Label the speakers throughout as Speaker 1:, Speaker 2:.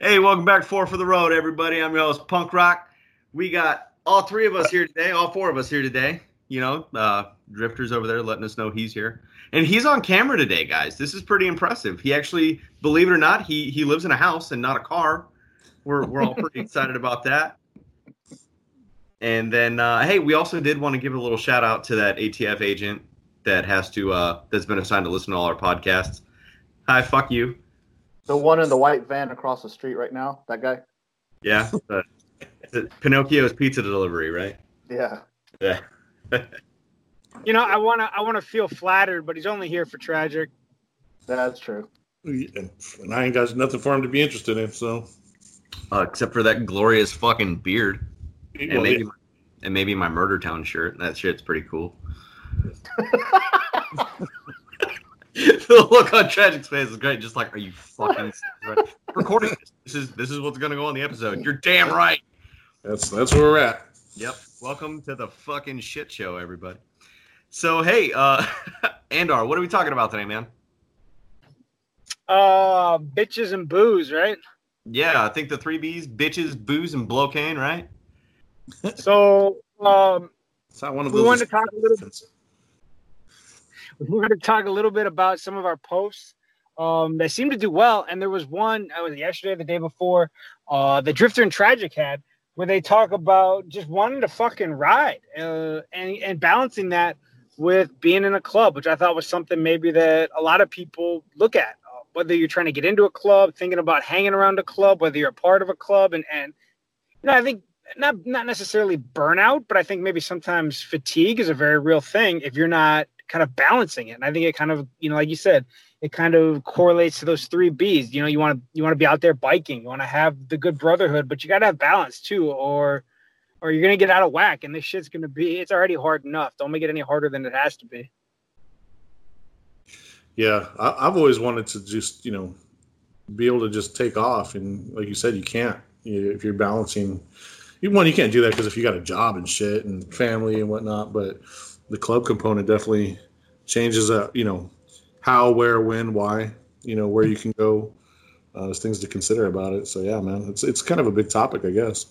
Speaker 1: Hey, welcome back Four for the Road, everybody. I'm your host, Punk Rock. We got all three of us here today, all four of us here today. You know, uh, Drifter's over there letting us know he's here. And he's on camera today, guys. This is pretty impressive. He actually, believe it or not, he he lives in a house and not a car. We're we're all pretty excited about that. And then, uh, hey, we also did want to give a little shout out to that ATF agent that has to uh, that's been assigned to listen to all our podcasts. Hi, fuck you.
Speaker 2: The one in the white van across the street right now, that guy.
Speaker 1: Yeah, uh, Pinocchio's pizza delivery, right?
Speaker 2: Yeah.
Speaker 1: Yeah.
Speaker 3: You know, I wanna I wanna feel flattered, but he's only here for tragic.
Speaker 2: That's true.
Speaker 4: And I ain't got nothing for him to be interested in. So,
Speaker 1: Uh, except for that glorious fucking beard, and maybe
Speaker 4: yeah.
Speaker 1: and maybe my Murder Town shirt. That shit's pretty cool. the look on Tragic's face is great. Just like, are you fucking recording this? This is this is what's gonna go on the episode. You're damn right.
Speaker 4: that's that's where we're at.
Speaker 1: Yep. Welcome to the fucking shit show, everybody. So hey, uh, Andar, what are we talking about today, man?
Speaker 3: Uh, bitches and booze, right?
Speaker 1: Yeah, I think the three B's: bitches, booze, and blocaine, right?
Speaker 3: So, um,
Speaker 4: It's not one of
Speaker 3: We
Speaker 4: those.
Speaker 3: wanted to talk a little- we're going to talk a little bit about some of our posts. Um, they seem to do well, and there was one. I was yesterday, the day before. Uh, the Drifter and Tragic had where they talk about just wanting to fucking ride, uh, and and balancing that with being in a club, which I thought was something maybe that a lot of people look at. Uh, whether you're trying to get into a club, thinking about hanging around a club, whether you're a part of a club, and and you know, I think not not necessarily burnout, but I think maybe sometimes fatigue is a very real thing if you're not kind of balancing it. And I think it kind of, you know, like you said, it kind of correlates to those three B's. You know, you want to you want to be out there biking, you want to have the good brotherhood, but you got to have balance too, or or you're gonna get out of whack. And this shit's gonna be it's already hard enough. Don't make it any harder than it has to be.
Speaker 4: Yeah, I, I've always wanted to just you know be able to just take off, and like you said, you can't you, if you're balancing. You one, you can't do that because if you got a job and shit and family and whatnot. But the club component definitely changes up. You know how, where, when, why. You know where you can go. Uh, there's things to consider about it. So yeah, man, it's it's kind of a big topic, I guess.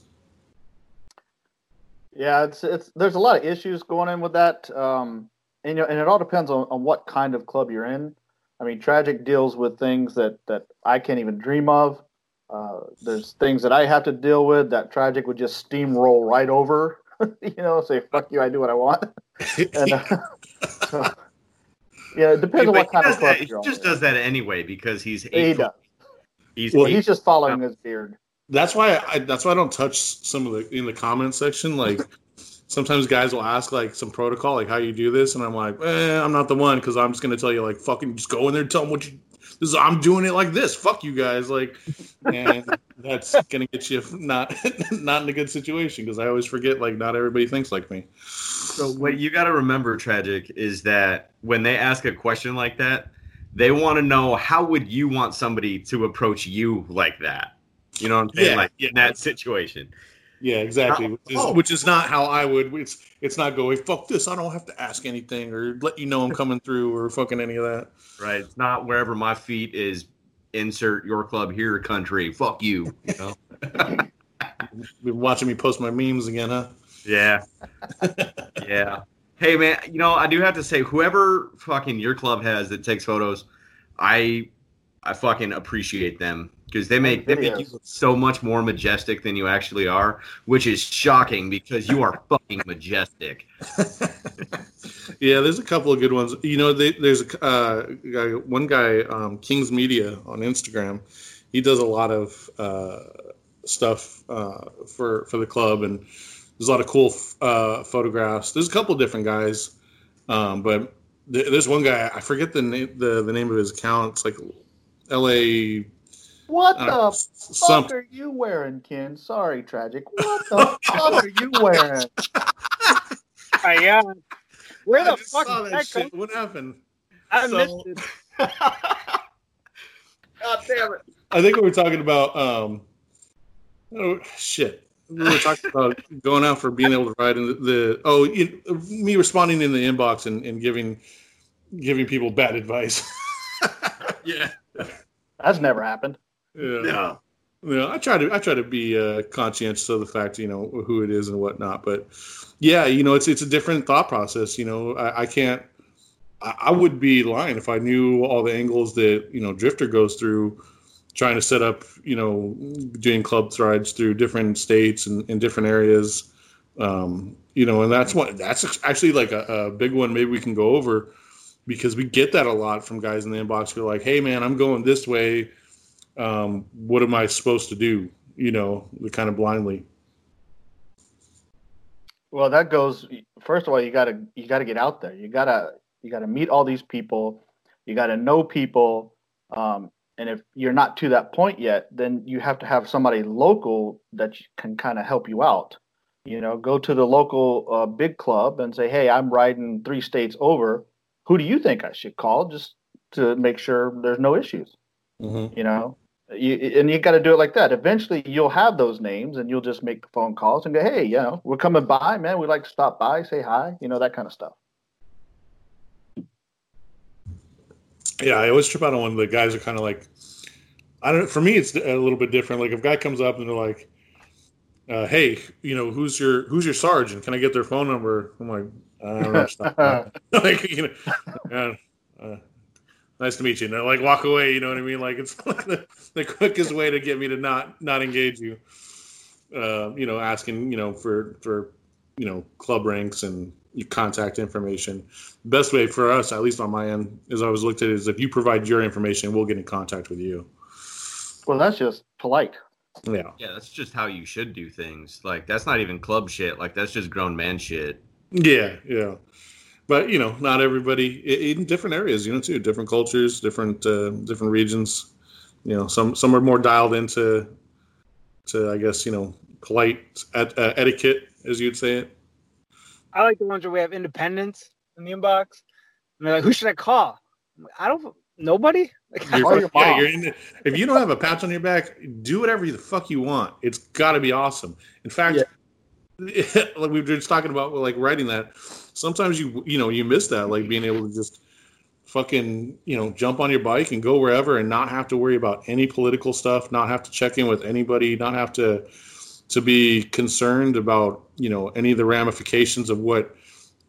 Speaker 2: Yeah, it's it's there's a lot of issues going in with that. Um, and you know, and it all depends on, on what kind of club you're in. I mean, tragic deals with things that that I can't even dream of. Uh, there's things that I have to deal with that tragic would just steamroll right over. you know, say fuck you, I do what I want. And uh, so, yeah, it depends on what kind of
Speaker 1: does
Speaker 2: club
Speaker 1: that- he
Speaker 2: you're
Speaker 1: just
Speaker 2: on.
Speaker 1: does that anyway because he's
Speaker 2: He
Speaker 1: eight.
Speaker 2: does.
Speaker 1: He's,
Speaker 2: Well,
Speaker 1: eight-
Speaker 2: he's just following his beard.
Speaker 4: That's why I that's why I don't touch some of the in the comment section. Like sometimes guys will ask like some protocol, like how you do this, and I'm like, eh, I'm not the one because I'm just gonna tell you like fucking just go in there, and tell them what you. This is, I'm doing it like this. Fuck you guys, like, and that's gonna get you not not in a good situation because I always forget like not everybody thinks like me.
Speaker 1: So what you got to remember, tragic, is that when they ask a question like that, they want to know how would you want somebody to approach you like that. You know what I'm saying?
Speaker 4: Yeah,
Speaker 1: like
Speaker 4: yeah.
Speaker 1: in that situation.
Speaker 4: Yeah, exactly. Which is,
Speaker 1: Oh.
Speaker 4: which is not how I would. It's it's not going fuck this. I don't have to ask anything or let you know I'm coming through or fucking any of that.
Speaker 1: Right? It's not wherever my feet is. Insert your club here, country. Fuck you. You know?
Speaker 4: Been watching me post my memes again, huh?
Speaker 1: Yeah. yeah. Hey man, you know, I do have to say whoever fucking your club has that takes photos, I I fucking appreciate them because they make they make you look so much more majestic than you actually are, which is shocking because you are fucking majestic.
Speaker 4: Yeah, there's a couple of good ones. You know, they, there's a uh, guy, one guy, um, Kings Media on Instagram. He does a lot of uh, stuff uh, for for the club, and there's a lot of cool uh, photographs. There's a couple of different guys, um, but th- there's one guy I forget the, na- the the name of his account. It's like L.A.
Speaker 2: What
Speaker 4: uh,
Speaker 2: the fuck
Speaker 4: something.
Speaker 2: are you wearing, Ken? Sorry, tragic. What the fuck are you wearing?
Speaker 3: I, uh, where
Speaker 4: I
Speaker 3: the
Speaker 4: just
Speaker 3: fuck
Speaker 4: saw that
Speaker 3: that
Speaker 4: shit.
Speaker 3: come?
Speaker 4: What happened?
Speaker 3: I
Speaker 4: So-
Speaker 3: missed it.
Speaker 1: God damn it.
Speaker 4: I think we were talking about um oh shit. We were talking about going out for being able to ride in the, the oh you, me responding in the inbox and, and giving giving people bad advice.
Speaker 1: Yeah.
Speaker 2: That's never happened.
Speaker 4: Yeah. You know, I try to I try to be uh, conscientious of the fact, you know, who it is and whatnot. But yeah, you know, it's it's a different thought process. You know, I, I can't. I, I would be lying if I knew all the angles that you know Drifter goes through, trying to set up, you know, doing club threads through different states and in different areas. Um, you know, and that's what that's actually like a, a big one. Maybe we can go over because we get that a lot from guys in the inbox who are like, "Hey, man, I'm going this way. Um, what am I supposed to do?" You know, kind of blindly.
Speaker 2: Well, that goes. First of all, you gotta you gotta get out there. You gotta you gotta meet all these people. You gotta know people. Um, and if you're not to that point yet, then you have to have somebody local that can kind of help you out. You know, go to the local uh, big club and say, "Hey, I'm riding three states over. Who do you think I should call just to make sure there's no issues?"
Speaker 4: Mm-hmm.
Speaker 2: You know, you, and you got to do it like that. Eventually, you'll have those names, and you'll just make the phone calls and go, "Hey, you know, we're coming by, man. We'd like to stop by, say hi, you know, that kind of stuff."
Speaker 4: Yeah, I always trip out on when the guys are kind of like, I don't. Know for me, it's a little bit different. Like if a guy comes up and they're like, uh, "Hey, you know, who's your who's your sergeant? Can I get their phone number?" I'm like, I don't know. like you know, uh, nice to meet you. And they're like, walk away. You know what I mean? Like it's like the, the quickest way to get me to not not engage you. Uh, you know, asking you know for for you know club ranks and your contact information. Best way for us, at least on my end, is I always looked at it is if you provide your information, we'll get in contact with you.
Speaker 2: Well, that's just polite.
Speaker 4: Yeah.
Speaker 1: Yeah, that's just how you should do things. Like that's not even club shit. Like that's just grown man shit.
Speaker 4: Yeah, yeah. But you know, not everybody in different areas, you know, too, different cultures, different uh, different regions. You know, some some are more dialed into to I guess you know polite et- uh, etiquette, as you'd say it.
Speaker 3: I like the ones where we have independence in the inbox. And they're like, who should I call? I'm like, I don't, nobody? Like,
Speaker 4: You're,
Speaker 2: your
Speaker 4: yeah, you're in the, if you don't have a patch on your back, do whatever the fuck you want. It's got to be awesome. In fact, like we were just talking about, like writing that. Sometimes you you know you miss that, like being able to just fucking you know jump on your bike and go wherever and not have to worry about any political stuff, not have to check in with anybody, not have to to be concerned about you know any of the ramifications of what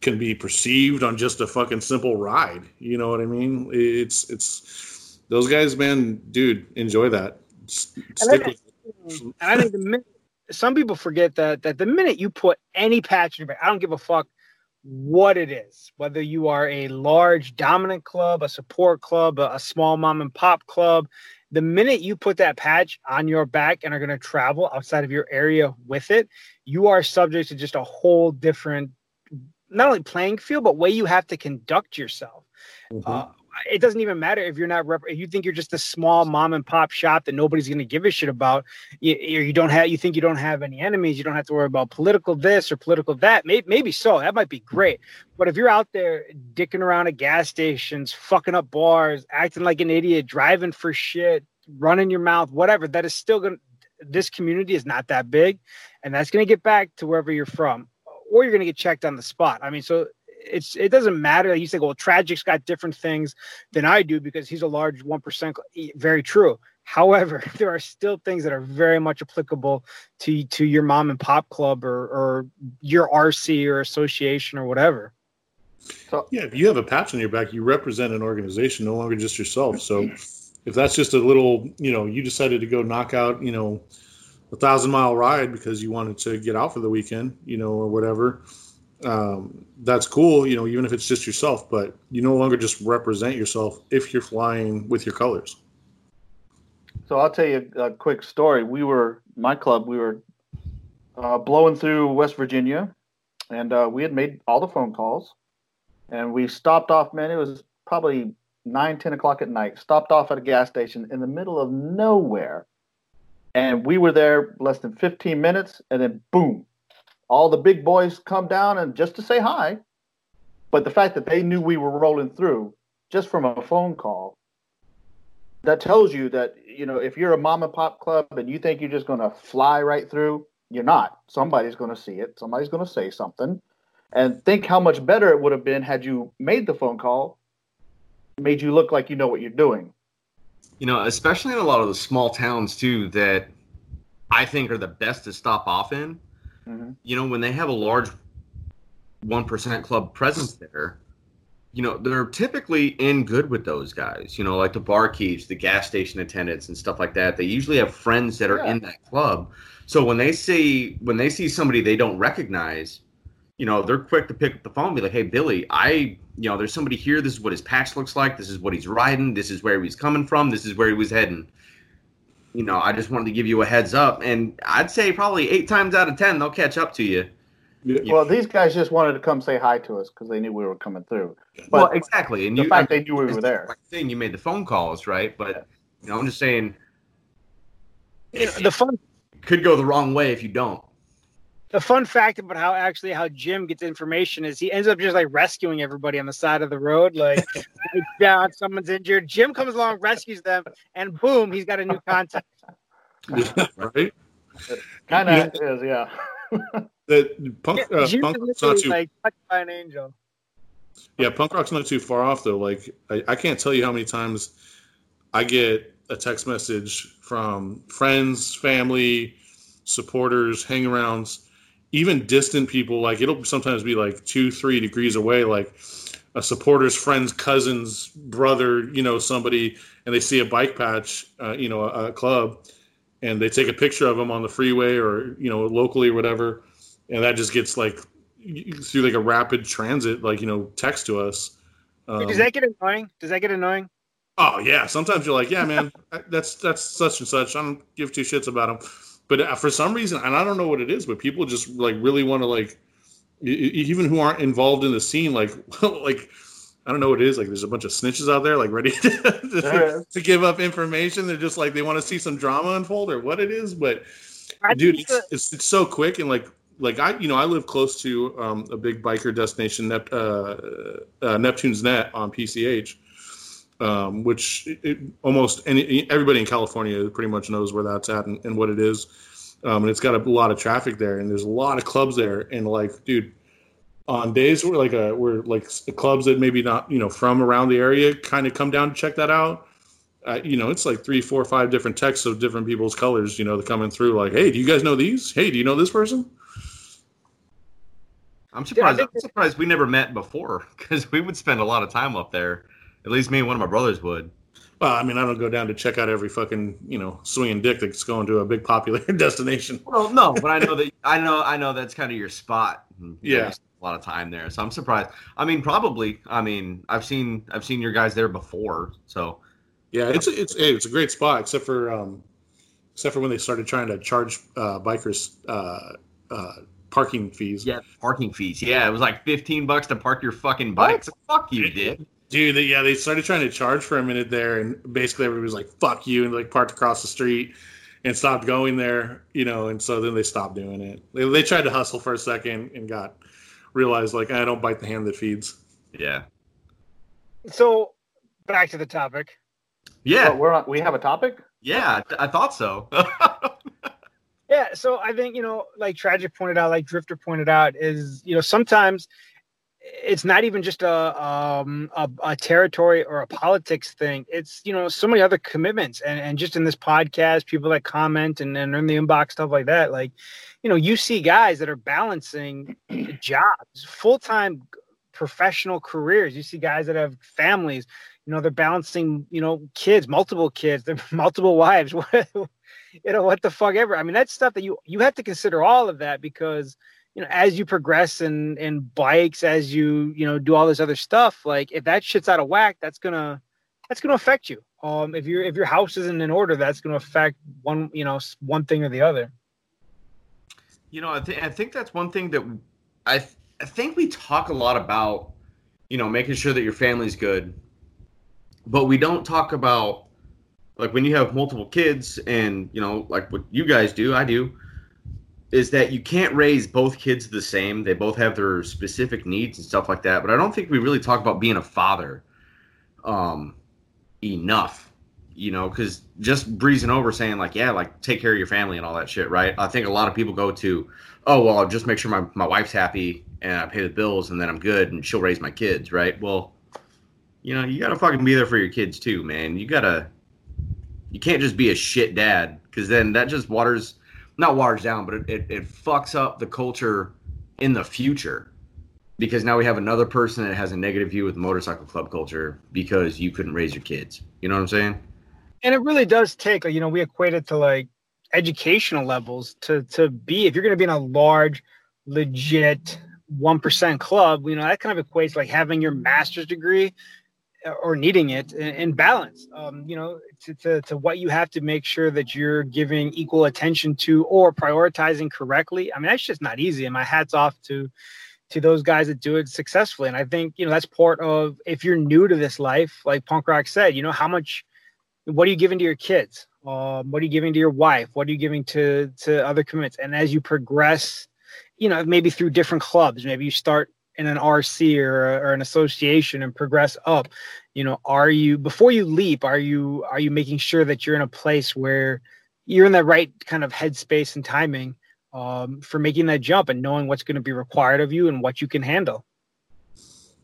Speaker 4: can be perceived on just a fucking simple ride. You know what I mean? It's it's those guys, man, dude, enjoy that. Stick
Speaker 3: and I think the minute some people forget that that the minute you put any patch in your bike I don't give a fuck what it is, whether you are a large dominant club, a support club, a, a small mom and pop club. The minute you put that patch on your back and are going to travel outside of your area with it, you are subject to just a whole different, not only playing field, but way you have to conduct yourself.
Speaker 4: Mhm.
Speaker 3: Uh, it doesn't even matter if you're not rep- if you think you're just a small mom and pop shop that nobody's going to give a shit about you, you don't have you think you don't have any enemies you don't have to worry about political this or political that maybe, maybe so that might be great. But if you're out there dicking around at gas stations fucking up bars acting like an idiot driving for shit running your mouth whatever that is still going to this community is not that big and that's going to get back to wherever you're from or you're going to get checked on the spot. I mean so it's it doesn't matter. You say, well, Tragic's got different things than I do because he's a large one percent. Very true. However, there are still things that are very much applicable to to your mom and pop club or or your RC or association or whatever.
Speaker 4: So, Yeah, if you have a patch on your back, you represent an organization, no longer just yourself. So if that's just a little, you know, you decided to go knock out, you know, a thousand mile ride because you wanted to get out for the weekend, you know, or whatever, um, that's cool, you know, even if it's just yourself, but you no longer just represent yourself if you're flying with your colors.
Speaker 2: So I'll tell you a quick story. We were my club. We were uh, blowing through West Virginia, and uh, we had made all the phone calls, and we stopped off. Man, it was probably nine, ten o'clock at night. Stopped off at a gas station in the middle of nowhere, and we were there less than fifteen minutes, and then boom, all the big boys come down and just to say hi. But the fact that they knew we were rolling through just from a phone call that tells you that you know if you're a mom and pop club and you think you're just going to fly right through you're not somebody's going to see it somebody's going to say something and think how much better it would have been had you made the phone call made you look like you know what you're doing
Speaker 1: You know, especially in a lot of the small towns too, that I think are the best to stop off in.
Speaker 2: Mm-hmm.
Speaker 1: You know, when they have a large one percent club presence there, you know, they're typically in good with those guys. You know, like the barkeeps, the gas station attendants, and stuff like that. They usually have friends that are
Speaker 2: Yeah.
Speaker 1: in that club. So when they see when they see somebody they don't recognize, you know, they're quick to pick up the phone and be like, "Hey, Billy, I, you know, there's somebody here. This is what his patch looks like. This is what he's riding. This is where he's coming from. This is where he was heading." You know, I just wanted to give you a heads up, and I'd say probably eight times out of ten they'll catch up to you.
Speaker 4: Yeah.
Speaker 2: Well, these guys just wanted to come say hi to us because they knew we were coming through.
Speaker 1: well, exactly, and
Speaker 2: the
Speaker 1: you,
Speaker 2: fact they knew we were there.
Speaker 1: right thing you made the phone calls, right? But you know, I'm just saying,
Speaker 3: You know, the fun
Speaker 1: could go the wrong way if you don't.
Speaker 3: The fun fact about how actually how Jim gets information is he ends up just like rescuing everybody on the side of the road. Like down, someone's injured. Jim comes along, rescues them, and boom, he's got a new contact.
Speaker 4: right?
Speaker 2: Kind of is, yeah.
Speaker 4: That punk, uh,
Speaker 3: Jim
Speaker 4: punk
Speaker 3: is
Speaker 4: rock's not too
Speaker 3: like touched by an angel.
Speaker 4: Yeah, punk rock's not too far off though. Like I, I can't tell you how many times I get a text message from friends, family, supporters, hangarounds, even distant people. Like it'll sometimes be like two, three degrees away. Like a supporter's friend's cousin's brother, you know, somebody, and they see a bike patch, uh, you know, a, a club, and they take a picture of them on the freeway or you know locally or whatever, and that just gets like through like a rapid transit, like you know, text to us. Um,
Speaker 3: Does that get annoying? Does that get annoying?
Speaker 4: oh yeah, sometimes you're like, yeah, man, that's that's such and such. I don't give two shits about them, but uh, for some reason, and I don't know what it is, but people just like really want to like, even who aren't involved in the scene, like like. I don't know what it is. Like, there's a bunch of snitches out there, like ready to,
Speaker 2: is.
Speaker 4: to give up information. They're just like they want to see some drama unfold, or what it is. But
Speaker 3: I
Speaker 4: dude it's, it's it's so quick and like like i you know i live close to um, a big biker destination Nep- uh, uh, neptune's net on pch um, which it, it- almost any everybody in california pretty much knows where that's at and, and what it is um, and it's got a lot of traffic there and there's a lot of clubs there and like dude on days where like uh where like clubs that maybe not you know from around the area kind of come down to check that out uh, you know, it's like three, four, five different texts of different people's colors, you know, coming through. Like, hey, do you guys know these? Hey, do you know this person?
Speaker 1: I'm surprised.
Speaker 3: think
Speaker 1: I'm surprised we never met before because we would spend a lot of time up there. At least me and one of my brothers would.
Speaker 4: Well, I mean, I don't go down to check out every fucking, you know, swinging dick that's going to a big popular destination.
Speaker 1: Well, no, but I know that I know I know that's kind of your spot. you
Speaker 4: Yeah.
Speaker 1: a lot of time there, so I'm surprised. I mean, probably. I mean, I've seen I've seen your guys there before, so
Speaker 4: Yeah, it's it's hey, it's a great spot, except for um, except for when they started trying to charge uh, bikers uh, uh, parking fees.
Speaker 1: yeah, parking fees. Yeah, it was like 15 bucks to park your fucking bike. So fuck you, dick.
Speaker 4: Dude, they, yeah, they started trying to charge for a minute there, and basically everybody was like, "Fuck you," and like parked across the street and stopped going there, you know. And so then they stopped doing it. They, they tried to hustle for a second and got realized like, I don't bite the hand that feeds.
Speaker 1: Yeah,
Speaker 3: So back to the topic.
Speaker 1: yeah,
Speaker 2: But we're on, we have a topic.
Speaker 1: yeah. I, I thought so.
Speaker 3: Yeah, so I think you know, like Tragic pointed out, like Drifter pointed out, is you know sometimes it's not even just a um a, a territory or a politics thing. It's you know so many other commitments, and and just in this podcast, people that comment and and in the inbox stuff like that, like you know you see guys that are balancing jobs, full time professional careers. You see guys that have families. You know they're balancing you know kids, multiple kids, they're multiple wives. you know what the fuck ever. I mean, that's stuff that you you have to consider all of that because you know as you progress in in bikes, as you you know do all this other stuff, like if that shit's out of whack, that's gonna that's gonna affect you. Um, if your if your house isn't in order, that's gonna affect one you know one thing or the other.
Speaker 1: You know, I think I think that's one thing that I th- I think we talk a lot about, you know, making sure that your family's good, but we don't talk about like when you have multiple kids and you know like what you guys do, I do, is that you can't raise both kids the same. They both have their specific needs and stuff like that. But I don't think we really talk about being a father, um, enough you know, because just breezing over saying like, yeah, like take care of your family and all that shit, right? I think a lot of people go to, oh, well, I'll just make sure my, my wife's happy and I pay the bills and then I'm good and she'll raise my kids, right? Well, you know, you gotta fucking be there for your kids too, man. You gotta, you can't just be a shit dad because then that just waters not waters down, but it, it, it fucks up the culture in the future because now we have another person that has a negative view with motorcycle club culture because you couldn't raise your kids. You know what I'm saying?
Speaker 3: And it really does take, you know, we equate it to like educational levels to to be if you're going to be in a large, legit one percent club, you know, that kind of equates like having your master's degree or needing it in, balance. Um, you know, to, to to what you have to make sure that you're giving equal attention to or prioritizing correctly. I mean, that's just not easy. And my hats off to to those guys that do it successfully. And I think, you know, that's part of if you're new to this life, like Punk Rock said, you know, how much what are you giving to your kids? Um, what are you giving to your wife? What are you giving to to other commitments? And as you progress, you know, maybe through different clubs, maybe you start in an RC or, or an association and progress up. You know, are you before you leap? Are you are you making sure that you're in a place where you're in the right kind of headspace and timing um, for making that jump and knowing what's going to be required of you and what you can handle?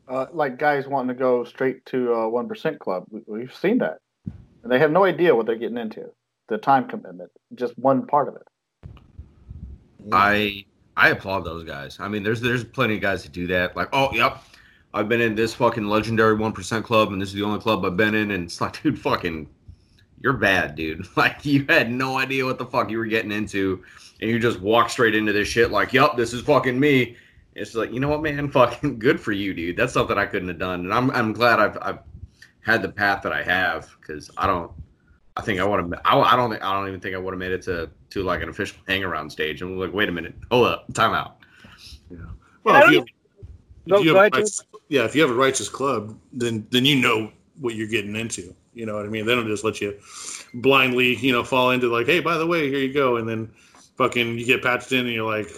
Speaker 2: Uh, like guys wanting to go straight to a one percent club, we, have seen that and they have no idea what they're getting into. The time commitment, just one part of it.
Speaker 1: I I applaud those guys. I mean, there's there's plenty of guys that do that. Like, oh, yep, I've been in this fucking legendary one percent club, and this is the only club I've been in. And it's like, dude, fucking, you're bad, dude. Like, you had no idea what the fuck you were getting into, and you just walk straight into this shit. Like, yep, this is fucking me. It's like, you know what, man? Fucking good for you, dude. That's something I couldn't have done, and I'm I'm glad I've I've had the path that I have because I don't. I think I want to. I, I don't. I don't even think I would have made it to to like an official hang around stage. And we're like, wait a minute, oh, uh, hold up, time out.
Speaker 4: Yeah. Well, if you, have, if you have righteous, yeah, if you have a righteous club, then then you know what you're getting into. You know what I mean? They don't just let you blindly, you know, fall into like, hey, by the way, here you go, and then fucking you get patched in, and you're like,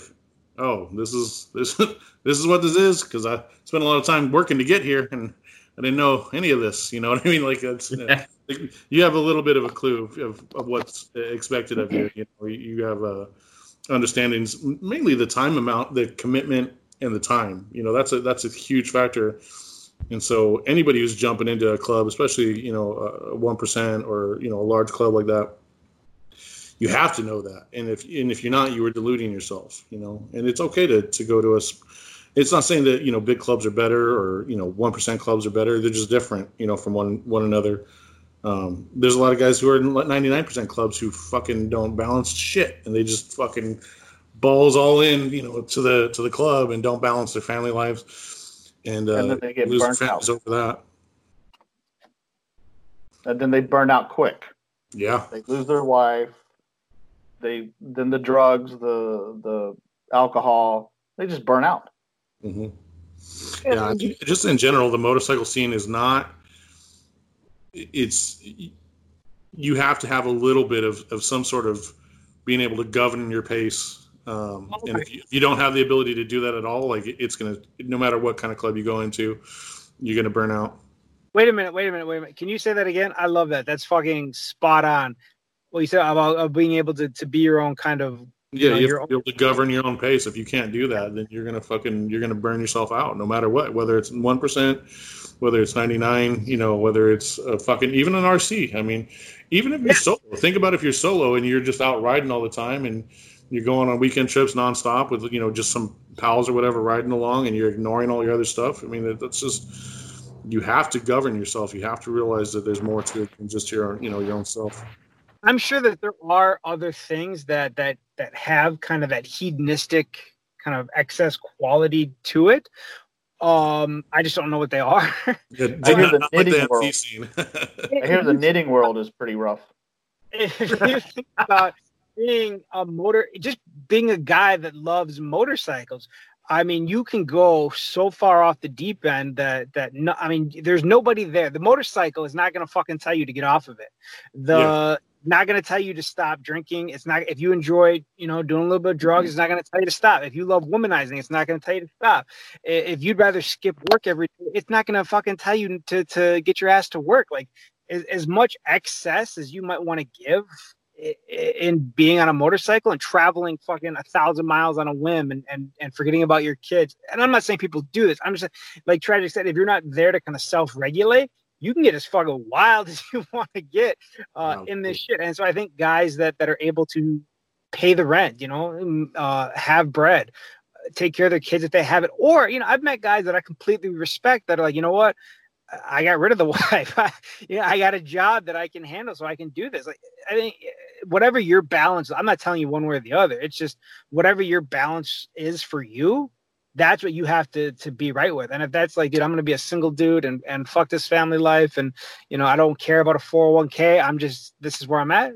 Speaker 4: oh, this is this this is what this is because I spent a lot of time working to get here, and I didn't know any of this. You know what I mean? Like it's you have a little bit of a clue of, of what's expected of you. You know, you have uh, understandings, mainly the time amount, the commitment, and the time. You know, that's a that's a huge factor. And so anybody who's jumping into a club, especially you know one or you know a large club like that, you have to know that. And if and if you're not, you are deluding yourself. You know, and it's okay to to go to a it's not saying that you know big clubs are better or you know one percent clubs are better. They're just different, you know, from one one another. Um, there's a lot of guys who are in 99% clubs who fucking don't balance shit, and they just fucking balls all in, you know, to the to the club and don't balance their family lives, and, uh, and then they get lose burnt out over that.
Speaker 2: And then they burn out quick.
Speaker 4: Yeah,
Speaker 2: they lose their wife. They then the drugs, the the alcohol, they just burn out.
Speaker 4: Mm-hmm. Yeah, just in general, the motorcycle scene is not. It's you have to have a little bit of, of some sort of being able to govern your pace. Um, okay. And if you, if you, don't have the ability to do that at all, like it's gonna, no matter what kind of club you go into, you're gonna burn out.
Speaker 3: Wait a minute, wait a minute, wait a minute. Can you say that again? I love that. That's fucking spot on. What you said about being able to, to be your own kind of
Speaker 4: yeah, you, have to be able to govern your own pace. If you can't do that, then you're gonna fucking you're gonna burn yourself out, no matter what. Whether it's one percent, whether it's ninety nine, you know, whether it's a fucking even an RC. I mean, even if you're solo, think about if you're solo and you're just out riding all the time and you're going on weekend trips nonstop with you know just some pals or whatever riding along and you're ignoring all your other stuff. I mean, that's just you have to govern yourself. You have to realize that there's more to it than just your you know your own self.
Speaker 3: I'm sure that there are other things that that that have kind of that hedonistic kind of excess quality to it. Um, I just don't know what they are. I hear
Speaker 2: the knitting world. I hear the knitting world is pretty rough.
Speaker 3: if you think about being a motor, just being a guy that loves motorcycles, I mean, you can go so far off the deep end that that no, I mean, there's nobody there. The motorcycle is not going to fucking tell you to get off of it. The yeah not going to tell you to stop drinking. It's not if you enjoy, you know, doing a little bit of drugs. Mm-hmm. It's not going to tell you to stop. If you love womanizing, it's not going to tell you to stop. If you'd rather skip work every day, it's not going to fucking tell you to to get your ass to work. Like as, as much excess as you might want to give in being on a motorcycle and traveling fucking a thousand miles on a whim and, and and forgetting about your kids. And I'm not saying people do this. I'm just like Tragic said, if you're not there to kind of self-regulate, you can get as fucking wild as you want to get uh, in this shit. And so I think guys that that are able to pay the rent, you know, mm, uh, have bread, take care of their kids if they have it. Or, you know, I've met guys that I completely respect that are like, you know what? I got rid of the wife. I, you know, I got a job that I can handle, so I can do this. Like, I think eh, whatever your balance, I'm not telling you one way or the other. It's just whatever your balance is for you. That's what you have to to be right with. And if that's like, dude, I'm gonna be a single dude and and fuck this family life, and you know, I don't care about a 401k. I'm just this is where I'm at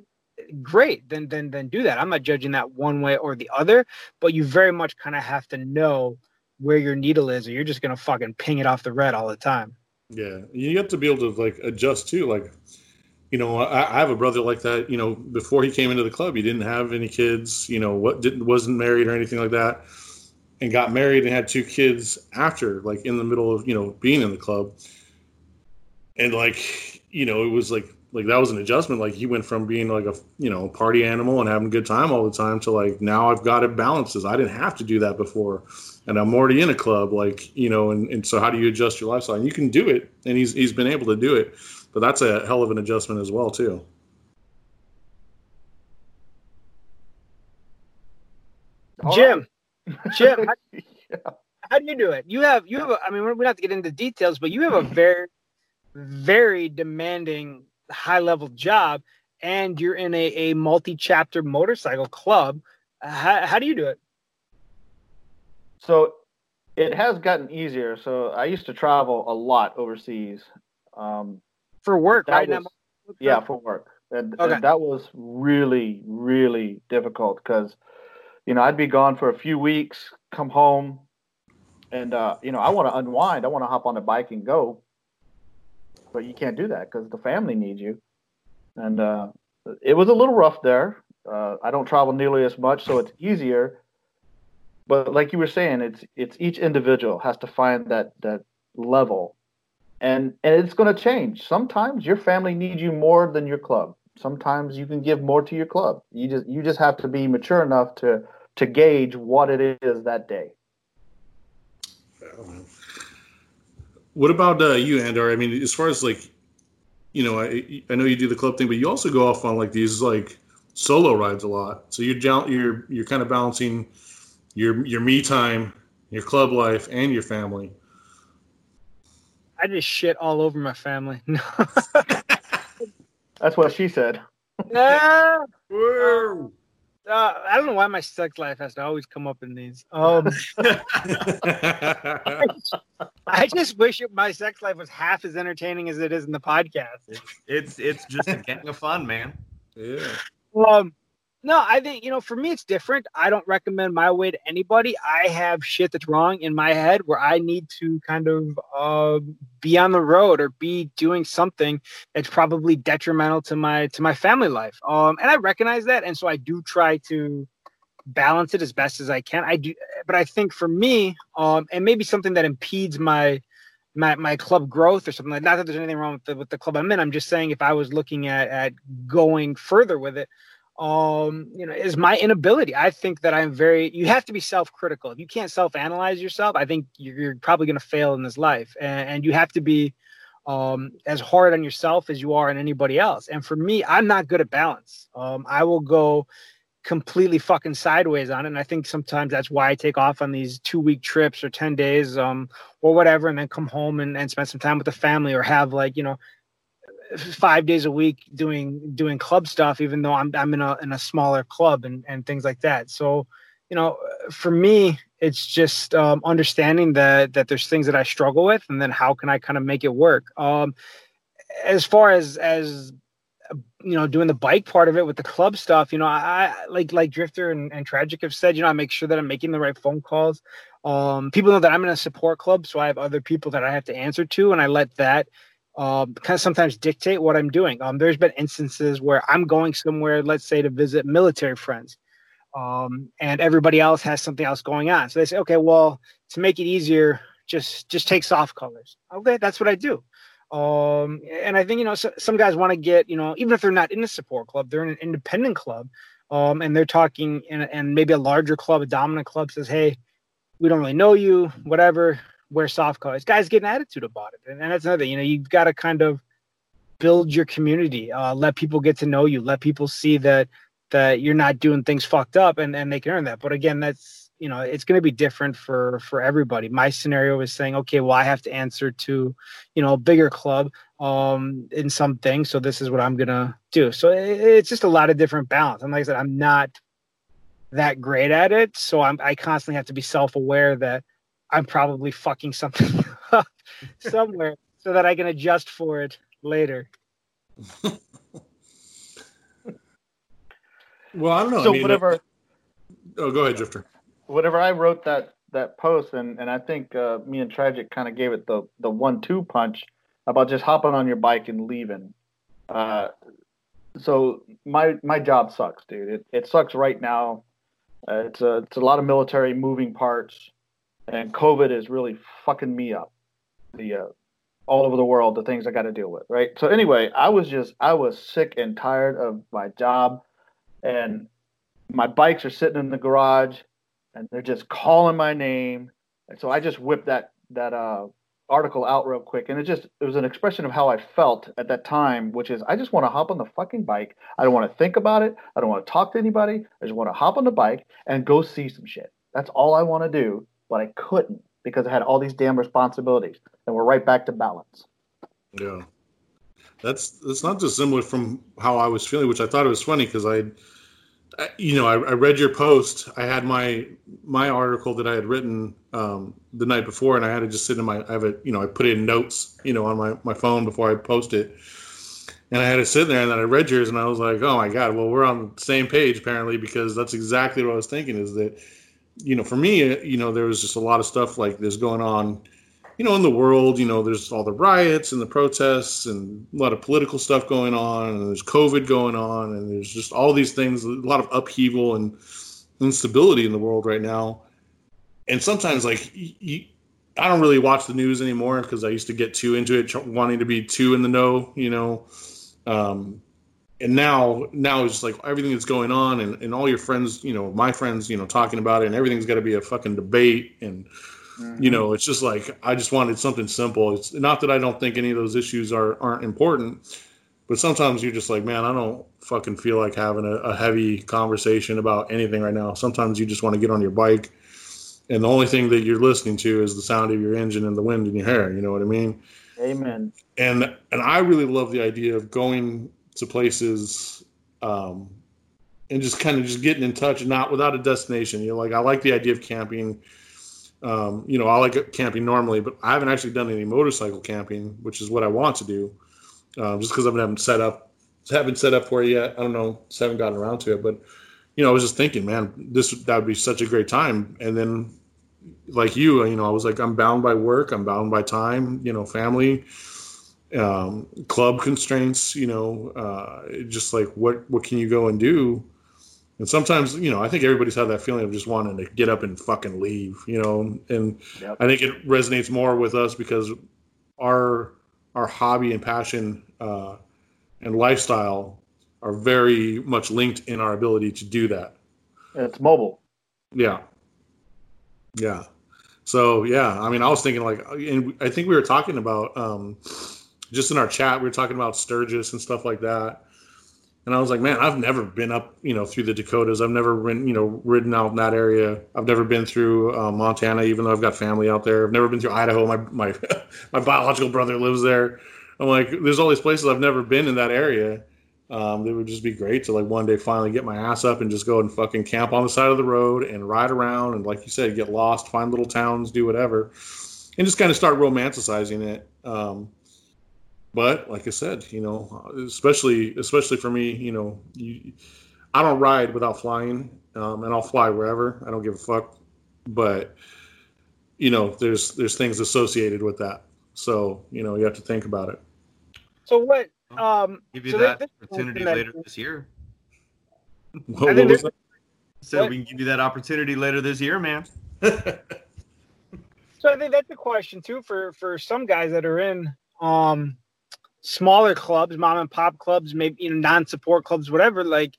Speaker 3: great then then then do that i'm not judging that one way or the other but you very much kind of have to know where your needle is or you're just gonna fucking ping it off the red all the time
Speaker 4: yeah you have to be able to like adjust too like you know I, I have a brother like that you know before he came into the club he didn't have any kids you know what didn't wasn't married or anything like that and got married and had two kids after like in the middle of you know being in the club and like you know it was like like that was an adjustment. Like he went from being like a you know party animal and having a good time all the time to like now I've got it balances. I didn't have to do that before, and I'm already in a club. Like you know, and, and so how do you adjust your lifestyle? And you can do it, and he's he's been able to do it, but that's a hell of an adjustment as well too.
Speaker 3: Jim, Jim, how, yeah. how do you do it? You have you have. A, I mean, we don't have to get into details, but you have a very very demanding high level job and you're in a, a multi chapter motorcycle club. How, how do you do it?
Speaker 2: So it has gotten easier. So I used to travel a lot overseas. Um,
Speaker 3: for work, right
Speaker 2: was, now? Yeah, for work. And, okay. and that was really, really difficult because, you know, I'd be gone for a few weeks, come home, and, uh, you know, I want to unwind. I want to hop on the bike and go but you can't do that because the family needs you. And uh, it was a little rough there. Uh, I don't travel nearly as much, so it's easier. But like you were saying, it's it's each individual has to find that that level, and and it's going to change. Sometimes your family needs you more than your club. Sometimes you can give more to your club. You just you just have to be mature enough to to gauge what it is that day.
Speaker 4: What about uh, you, Andar? I mean, as far as like, you know, I I know you do the club thing, but you also go off on like these like solo rides a lot. So you're you're you're kind of balancing your your me time, your club life, and your family.
Speaker 3: I just shit all over my family.
Speaker 2: That's what she said.
Speaker 3: Yeah. Uh, I don't know why my sex life has to always come up in these. Um, I just wish my sex life was half as entertaining as it is in the podcast.
Speaker 1: It's it's, it's just a gang of fun, man.
Speaker 4: Yeah.
Speaker 3: Um, no, I think you know, for me, it's different. I don't recommend my way to anybody. I have shit that's wrong in my head where I need to kind of uh, be on the road or be doing something that's probably detrimental to my to my family life. Um, and I recognize that, and so I do try to balance it as best as I can. I do, but I think for me, um, and maybe something that impedes my my my club growth or something like that. not that there's anything wrong with the with the club I'm in. I'm just saying if I was looking at at going further with it um you know is my inability. I think that i'm very you have to be self-critical. If you can't self-analyze yourself i think you're, you're probably going to fail in this life and, and, you have to be um as hard on yourself as you are on anybody else. And for me i'm not good at balance. Um i will go completely fucking sideways on it and i think sometimes that's why i take off on these two week trips or 10 days um or whatever and then come home and, and spend some time with the family or have like you know five days a week doing doing club stuff, even though I'm I'm in a in a smaller club and and things like that. So, you know, for me, it's just um, understanding that that there's things that I struggle with, and then how can I kind of make it work. Um, as far as as you know, doing the bike part of it with the club stuff, you know, I, I like like Drifter and, and Tragic have said, you know, I make sure that I'm making the right phone calls. Um, people know that I'm in a support club, so I have other people that I have to answer to, and I let that um, kind of sometimes dictate what I'm doing. Um, there's been instances where I'm going somewhere, let's say to visit military friends, um, and everybody else has something else going on. So they say, okay, well, to make it easier, just just take soft colors. Okay, that's what I do. Um, and I think you know so, some guys want to get you know even if they're not in a support club, they're in an independent club, um, and they're talking in, and maybe a larger club, a dominant club says, hey, we don't really know you, whatever wear soft colors. Guys get an attitude about it, and, and that's another. You know, you've got to kind of build your community, uh, let people get to know you, let people see that that you're not doing things fucked up and, and they can earn that. But again, that's you know, it's gonna be different for for everybody. My scenario is saying, okay, well, I have to answer to, you know, a bigger club um in some things. So this is what I'm gonna do. So it, it's just a lot of different balance. And like I said, I'm not that great at it. So I'm I constantly have to be self-aware that I'm probably fucking something up somewhere so that I can adjust for it later.
Speaker 4: well, I don't know.
Speaker 2: So
Speaker 4: I mean,
Speaker 2: whatever.
Speaker 4: oh, go ahead, Drifter.
Speaker 2: Whatever I wrote that that post, and and I think uh, me and Tragic kind of gave it the the one two punch about just hopping on your bike and leaving. Uh, so my my job sucks, dude. It it sucks right now. Uh, it's a it's a lot of military moving parts, and COVID is really fucking me up. The uh, all over the world, the things I got to deal with, right? So anyway, I was just I was sick and tired of my job, and my bikes are sitting in the garage, and they're just calling my name, and so I just whipped that that uh, article out real quick, and it just it was an expression of how I felt at that time, which is I just want to hop on the fucking bike. I don't want to think about it. I don't want to talk to anybody. I just want to hop on the bike and go see some shit. That's all I want to do, but I couldn't because I had all these damn responsibilities, and we're right back to balance.
Speaker 4: Yeah, that's that's not dissimilar from how I was feeling, which I thought it was funny because I, you know, I, I, read your post. I had my my article that I had written um, the night before, and I had to just sit in my. I have a you know, I put in notes, you know, on my my phone before I post it. And I had to sit there, and then I read yours, and I was like, "Oh my god!" Well, we're on the same page apparently, because that's exactly what I was thinking. Is that you know, for me, you know, there was just a lot of stuff like this going on, you know, in the world. You know, there's all the riots and the protests and a lot of political stuff going on, and there's COVID going on, and there's just all these things, a lot of upheaval and instability in the world right now. And sometimes, like, you, I don't really watch the news anymore because I used to get too into it, wanting to be too in the know, you know. Um, and now now it's just like everything that's going on and, and all your friends you know my friends you know talking about it and everything's got to be a fucking debate and mm-hmm. you know it's just like i just wanted something simple. It's not that i don't think any of those issues are aren't important but sometimes you're just like man i don't fucking feel like having a, a heavy conversation about anything right now. Sometimes you just want to get on your bike and the only thing that you're listening to is the sound of your engine and the wind in your hair you know what i mean?
Speaker 2: Amen.
Speaker 4: And and i really love the idea of going to places um, and just kind of just getting in touch, not without a destination. You know, like I like the idea of camping. Um, you know, I like camping normally, but I haven't actually done any motorcycle camping, which is what I want to do. Um, just because I haven't set up, haven't set up for it yet. I don't know, just haven't gotten around to it. But you know, I was just thinking, man, this that would be such a great time. And then, like you, you know, I was like, I'm bound by work, I'm bound by time, you know, family um, club constraints, you know, uh, just like what what can you go and do? And sometimes, you know, I think everybody's had that feeling of just wanting to get up and fucking leave, you know. And yep. I think it resonates more with us because our our hobby and passion uh, and lifestyle are very much linked in our ability to do that.
Speaker 2: It's mobile.
Speaker 4: Yeah. Yeah. So yeah, I mean, I was thinking like, and I think we were talking about. Um, just in our chat, we were talking about Sturgis and stuff like that. And I was like, man, I've never been up, you know, through the Dakotas. I've never been, you know, ridden out in that area. I've never been through uh, Montana, even though I've got family out there. I've never been through Idaho. My my my biological brother lives there. I'm like, there's all these places I've never been in that area. Um, it would just be great to like one day finally get my ass up and just go and fucking camp on the side of the road and ride around and like you said, get lost, find little towns, do whatever, and just kind of start romanticizing it. Um, but like I said, you know, especially especially for me, you know, you, I don't ride without flying, um, and I'll fly wherever. I don't give a fuck. But you know, there's there's things associated with that, so you know, you have to think about it.
Speaker 3: So what? Um,
Speaker 1: give you
Speaker 3: so
Speaker 1: that opportunity later this year.
Speaker 4: What, what was that?
Speaker 1: So we can give you that opportunity later this year, man.
Speaker 3: so I think that's a question too for for some guys that are in um smaller clubs, mom and pop clubs, maybe you know non-support clubs, whatever. Like,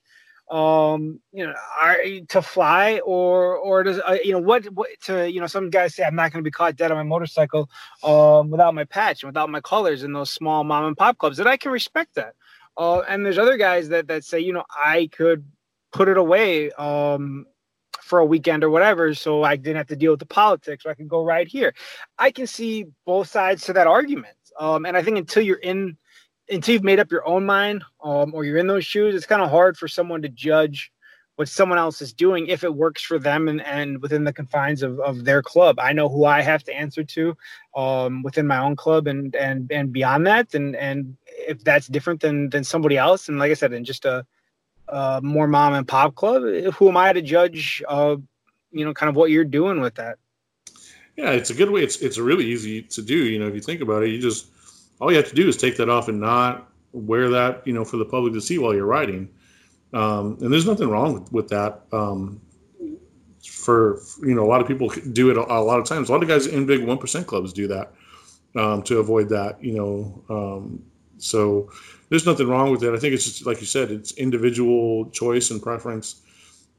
Speaker 3: um, you know, are to fly or or does uh, you know what what to you know some guys say I'm not going to be caught dead on my motorcycle um without my patch and without my colors in those small mom and pop clubs, and I can respect that. Uh, and there's other guys that that say you know I could put it away um, for a weekend or whatever, so I didn't have to deal with the politics. So I could go right here. I can see both sides to that argument, um, and I think until you're in, until you've made up your own mind, um, or you're in those shoes, it's kind of hard for someone to judge what someone else is doing if it works for them and, and within the confines of, of their club. I know who I have to answer to um, within my own club and and and beyond that. And and if that's different than than somebody else, and like I said, in just a, a more mom and pop club, who am I to judge? Uh, you know, kind of what you're doing with that.
Speaker 4: Yeah, it's a good way. It's it's really easy to do. You know, if you think about it, you just all you have to do is take that off and not wear that. You know, for the public to see while you're riding um, and there's nothing wrong with, with that. Um, for you know, a lot of people do it a, a, lot of times. A lot of guys in big one percent clubs do that um, to avoid that. You know, um, so there's nothing wrong with it. I think it's just like you said, it's individual choice and preference.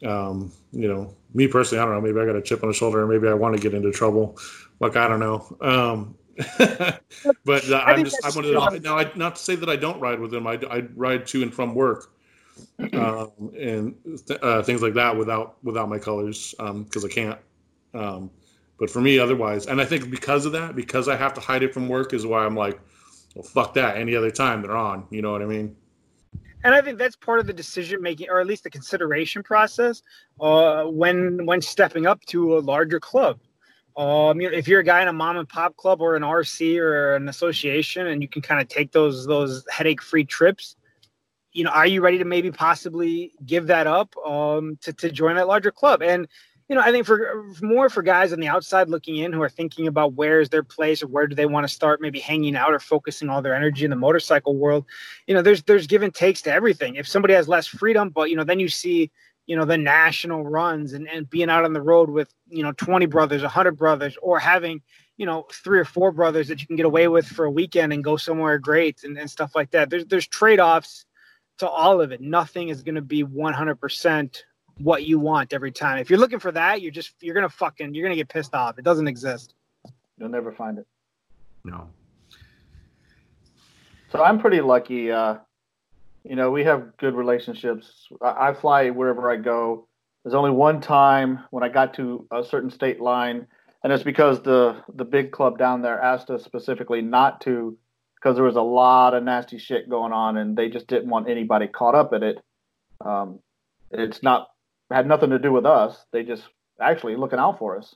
Speaker 4: Um, you know, me personally, I don't know. Maybe I got a chip on the shoulder, or maybe I want to get into trouble. Like I don't know. Um, but uh, I'm just I'm one of now. I, not to say that I don't ride with them. I, I ride to and from work um, and th- uh, things like that without without my colors because um, I can't. Um, but for me, otherwise, and I think because of that, because I have to hide it from work, is why I'm like, well, fuck that. Any other time they're on, you know what I mean?
Speaker 3: And I think that's part of the decision making, or at least the consideration process, uh, when when stepping up to a larger club. Um, you know, if you're a guy in a mom and pop club or an RC or an association, and you can kind of take those those headache free trips, you know, are you ready to maybe possibly give that up um, to, to join that larger club? And, you know, I think for more for guys on the outside looking in who are thinking about where's their place or where do they want to start maybe hanging out or focusing all their energy in the motorcycle world, you know, there's there's give and takes to everything. If somebody has less freedom, but you know, then you see, you know, the national runs and, and being out on the road with, you know, 20 brothers, 100 brothers, or having, you know, three or four brothers that you can get away with for a weekend and go somewhere great and, and stuff like that. There's there's trade-offs to all of it. Nothing is going to be 100% what you want every time. If you're looking for that, you're just you're going to fucking you're going to get pissed off. It doesn't exist.
Speaker 2: You'll never find it.
Speaker 1: No.
Speaker 2: So I'm pretty lucky uh you know, we have good relationships. I, I fly wherever I go. There's only one time when I got to a certain state line and it's because the the big club down there asked us specifically not to because there was a lot of nasty shit going on, and they just didn't want anybody caught up in it. Um, it's not had nothing to do with us. They just actually looking out for us.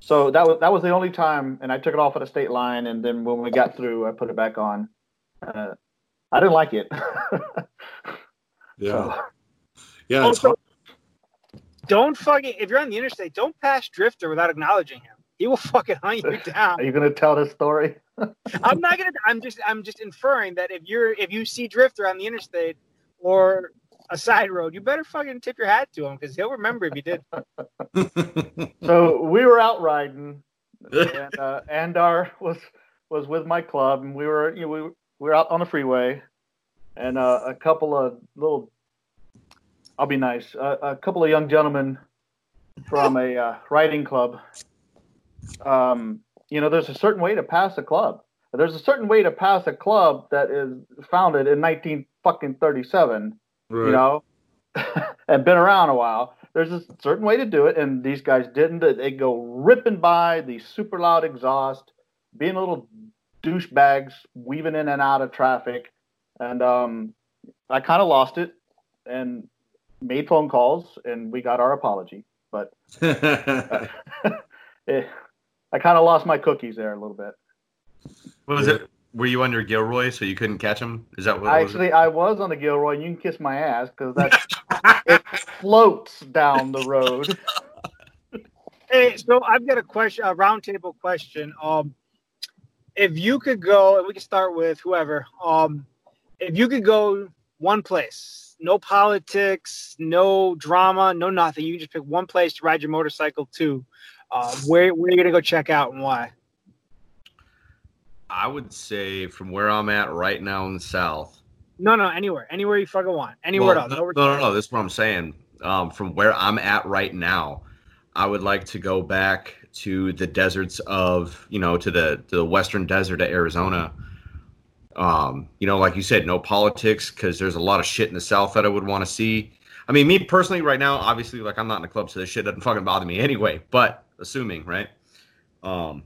Speaker 2: So that was that was the only time, and I took it off at a state line, and then when we got through, I put it back on. Uh, I didn't like it.
Speaker 4: yeah, so. yeah. Also,
Speaker 3: don't fucking if you're on the interstate, don't pass Drifter without acknowledging him. He will fucking hunt you down.
Speaker 2: Are you gonna tell this story?
Speaker 3: I'm not gonna. I'm just. I'm just inferring that if you're if you see Drifter on the interstate or a side road, you better fucking tip your hat to him because he'll remember if you did.
Speaker 2: so we were out riding, and uh, Andar was was with my club, and we were you know we, we were out on the freeway, and uh, a couple of little. I'll be nice. Uh, a couple of young gentlemen from a uh, riding club um, you know, there's a certain way to pass a club. There's a certain way to pass a club that is founded in 19 fucking 37, right. you know, and been around a while. There's a certain way to do it, and these guys didn't. They go ripping by the super loud exhaust, being little douchebags, weaving in and out of traffic, and um, I kind of lost it and made phone calls, and we got our apology. But uh, it, I kind of lost my cookies there a little bit.
Speaker 1: What was it? Were you under Gilroy so you couldn't catch him? Is that what?
Speaker 2: Actually,
Speaker 1: was
Speaker 2: I was on the Gilroy. You can kiss my ass because that it floats down the road.
Speaker 3: Hey, so I've got a question, a roundtable question. Um, if you could go, and we can start with whoever. Um, if you could go one place, no politics, no drama, no nothing. You just pick one place to ride your motorcycle to. Uh, where where are you gonna go check out and why?
Speaker 1: I would say from where I'm at right now in the south.
Speaker 3: No, no, anywhere, anywhere you fucking want, anywhere
Speaker 1: well,
Speaker 3: else.
Speaker 1: No, no, no, no, This is what I'm saying. Um, from where I'm at right now, I would like to go back to the deserts of, you know, to the to the western desert of Arizona. Um, you know, like you said, no politics because there's a lot of shit in the south that I would want to see. I mean, me personally, right now, obviously, like I'm not in the club, so this shit doesn't fucking bother me anyway. But assuming, right? Um,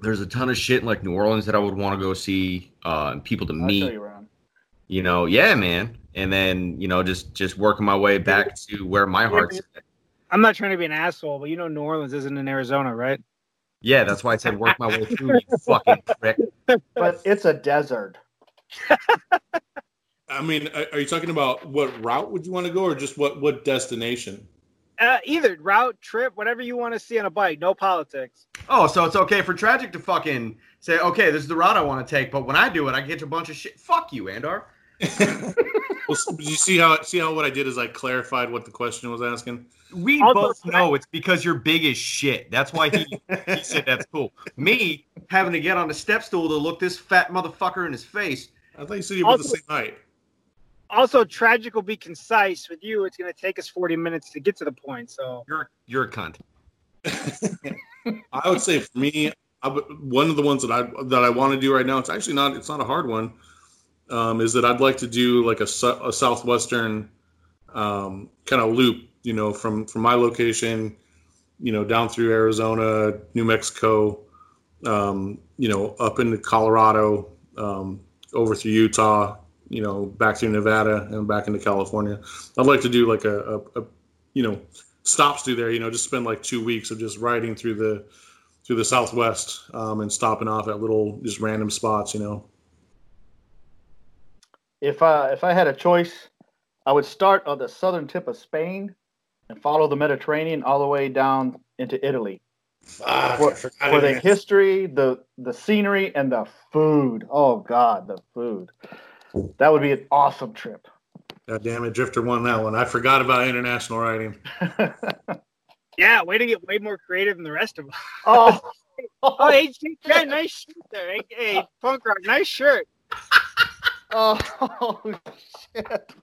Speaker 1: there's a ton of shit in like New Orleans that I would want to go see, uh, and people to
Speaker 2: I'll
Speaker 1: meet.
Speaker 2: show you.
Speaker 1: You know, yeah, man. And then you know, just just working my way back to where my heart's. at.
Speaker 3: I'm not trying to be an asshole, but you know New Orleans isn't in Arizona, right?
Speaker 1: Yeah, that's why I said work my way through. You fucking prick.
Speaker 2: But it's a desert.
Speaker 4: I mean, are are you talking about what route would you want to go, or just what what destination?
Speaker 3: Uh, either route, trip, whatever you want to see on a bike. No politics.
Speaker 1: Oh, so it's okay for tragic to fucking say, okay, this is the route I want to take, but when I do it, I get a bunch of shit. Fuck you, Andar.
Speaker 4: well, you see how see how what I did is I clarified what the question was asking.
Speaker 1: We
Speaker 3: Also,
Speaker 1: both know it's because you're big as shit. That's why he, he said that's cool. Me having to get on the step stool to look this fat motherfucker in his face.
Speaker 4: I thought you said you were the same height.
Speaker 3: Also, tragic will be concise. With you, it's going to take us 40 minutes to get to the point. So
Speaker 1: You're you're a cunt.
Speaker 4: I would say for me, I would, one of the ones that I that I want to do right now. It's actually not. It's not a hard one. Um, is that I'd like to do like a, a southwestern um, kind of loop. You know, from from my location, you know, down through Arizona, New Mexico, um, you know, up into Colorado, um, over through Utah, you know, back through Nevada and back into California. I'd like to do like a, a, a you know stops through there. You know, just spend like two weeks of just riding through the through the Southwest um, and stopping off at little just random spots. You know.
Speaker 2: If I if I had a choice, I would start on the southern tip of Spain and follow the Mediterranean all the way down into Italy. for, for the history, the the scenery, and the food. Oh God, the food. That would be an awesome trip.
Speaker 4: God damn it, Drifter won that one. I forgot about international riding.
Speaker 3: yeah, way to get way more creative than the rest of us.
Speaker 2: oh,
Speaker 3: Oh, hey, yeah, nice shirt there. Hey, hey, punk rock, nice shirt.
Speaker 2: oh, shit.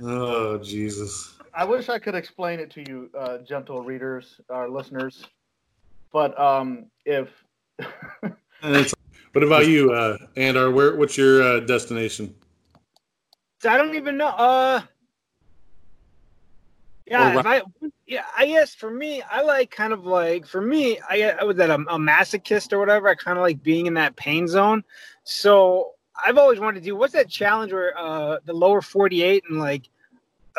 Speaker 4: Oh Jesus.
Speaker 2: I wish I could explain it to you, uh, gentle readers, our listeners. But um, if
Speaker 4: And it's- what about you, uh, Andar? Where? What's your uh, destination?
Speaker 3: I don't even know. Uh, yeah, if I yeah, I guess for me, I like kind of like for me, I I was that a, a masochist or whatever. I kind of like being in that pain zone. So I've always wanted to do what's that challenge where uh the lower forty eight and like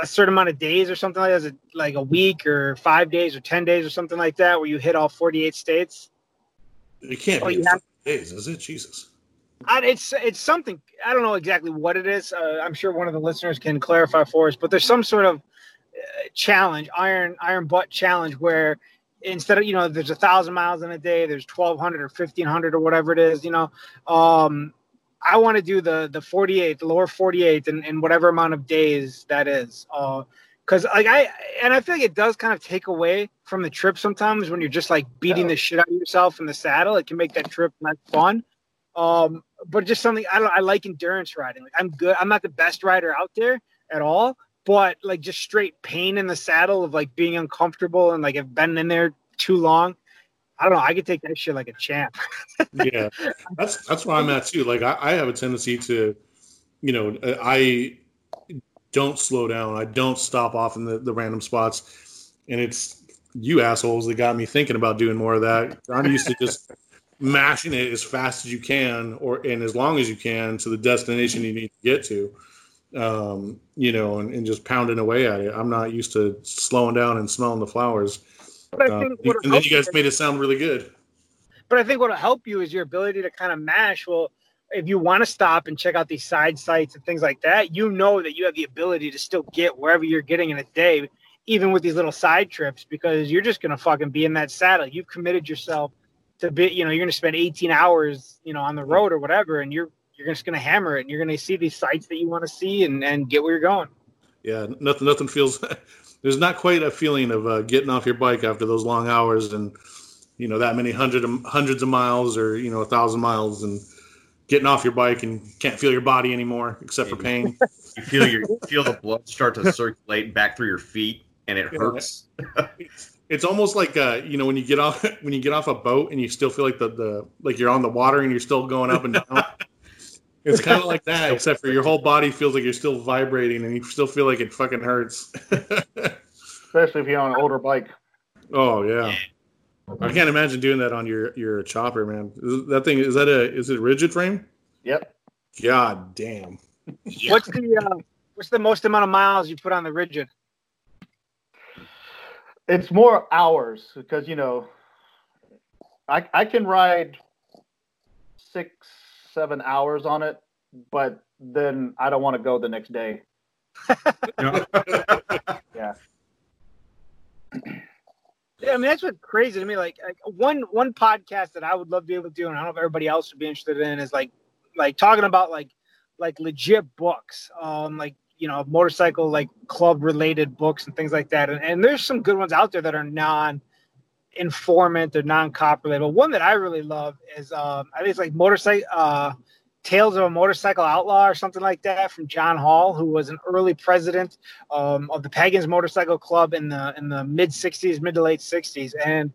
Speaker 3: a certain amount of days or something like that, is it like a week or five days or ten days or something like that, where you hit all forty eight states.
Speaker 4: It can't
Speaker 3: Oh,
Speaker 4: be
Speaker 3: have-
Speaker 4: days, is it? Jesus.
Speaker 3: I, it's it's something I don't know exactly what it is. Uh, I'm sure one of the listeners can clarify for us, but there's some sort of uh, challenge, iron iron butt challenge, where instead of you know there's a thousand miles in a day, there's 1,200 or 1,500 or whatever it is. You know, um, I want to do the the 48, the lower 48, and in whatever amount of days that is. Because like I and I feel like it does kind of take away from the trip sometimes when you're just like beating the shit out of yourself in the saddle. It can make that trip not fun. Um, but just something I don't. I like endurance riding. Like I'm good. I'm not the best rider out there at all, but like just straight pain in the saddle of like being uncomfortable and like I've been in there too long. I don't know. I could take that shit like a champ.
Speaker 4: yeah, that's that's where I'm at too. Like I, I have a tendency to, you know, I don't slow down. I don't stop off in the, the random spots, and it's you assholes that got me thinking about doing more of that. I'm used to just mashing it as fast as you can, or and as long as you can to the destination you need to get to. Um, you know, and, and just pounding away at it. I'm not used to slowing down and smelling the flowers.
Speaker 3: But I
Speaker 4: Uh,
Speaker 3: think
Speaker 4: and then you guys made it sound really good.
Speaker 3: But I think what'll help you is your ability to kind of mash. Well, if you want to stop and check out these side sites and things like that, you know that you have the ability to still get wherever you're getting in a day, even with these little side trips, because you're just gonna fucking be in that saddle. You've committed yourself to be, you know, you're gonna spend 18 hours, you know, on the road or whatever, and you're you're just gonna hammer it, and you're gonna see these sites that you want to see and and get where you're going.
Speaker 4: yeah nothing nothing feels there's not quite a feeling of uh, getting off your bike after those long hours and you know that many hundred hundreds of miles or you know a thousand miles and getting off your bike and can't feel your body anymore except for pain
Speaker 1: You feel your you feel the blood start to circulate back through your feet, and it
Speaker 4: Yeah.
Speaker 1: hurts.
Speaker 4: it's almost like uh, you know when you get off when you get off a boat and you still feel like the, the like you're on the water and you're still going up and down It's kind of like that, except for your whole body feels like you're still vibrating and you still feel like it fucking hurts.
Speaker 2: Especially if you're on an older bike.
Speaker 4: oh yeah. I can't imagine doing that on your your chopper, man. Is that thing is that a is it a rigid frame?
Speaker 2: Yep.
Speaker 4: God damn.
Speaker 3: What's the uh, what's the most amount of miles you put on the rigid?
Speaker 2: It's more hours because you know, I I can ride six seven hours on it, but then I don't want to go the next day. Yeah.
Speaker 3: Yeah, I mean that's what's crazy to me. Like, like one one podcast that I would love to be able to do, and I don't know if everybody else would be interested in, is like like talking about like like legit books, um, like you know motorcycle like club related books and things like that. And, and there's some good ones out there that are non informant or non cop related. But one that I really love is um, I think it's like motorcycle uh, Tales of a Motorcycle Outlaw or something like that from John Hall, who was an early president um, of the Pagans Motorcycle Club in the in the mid '60s, mid to late '60s, and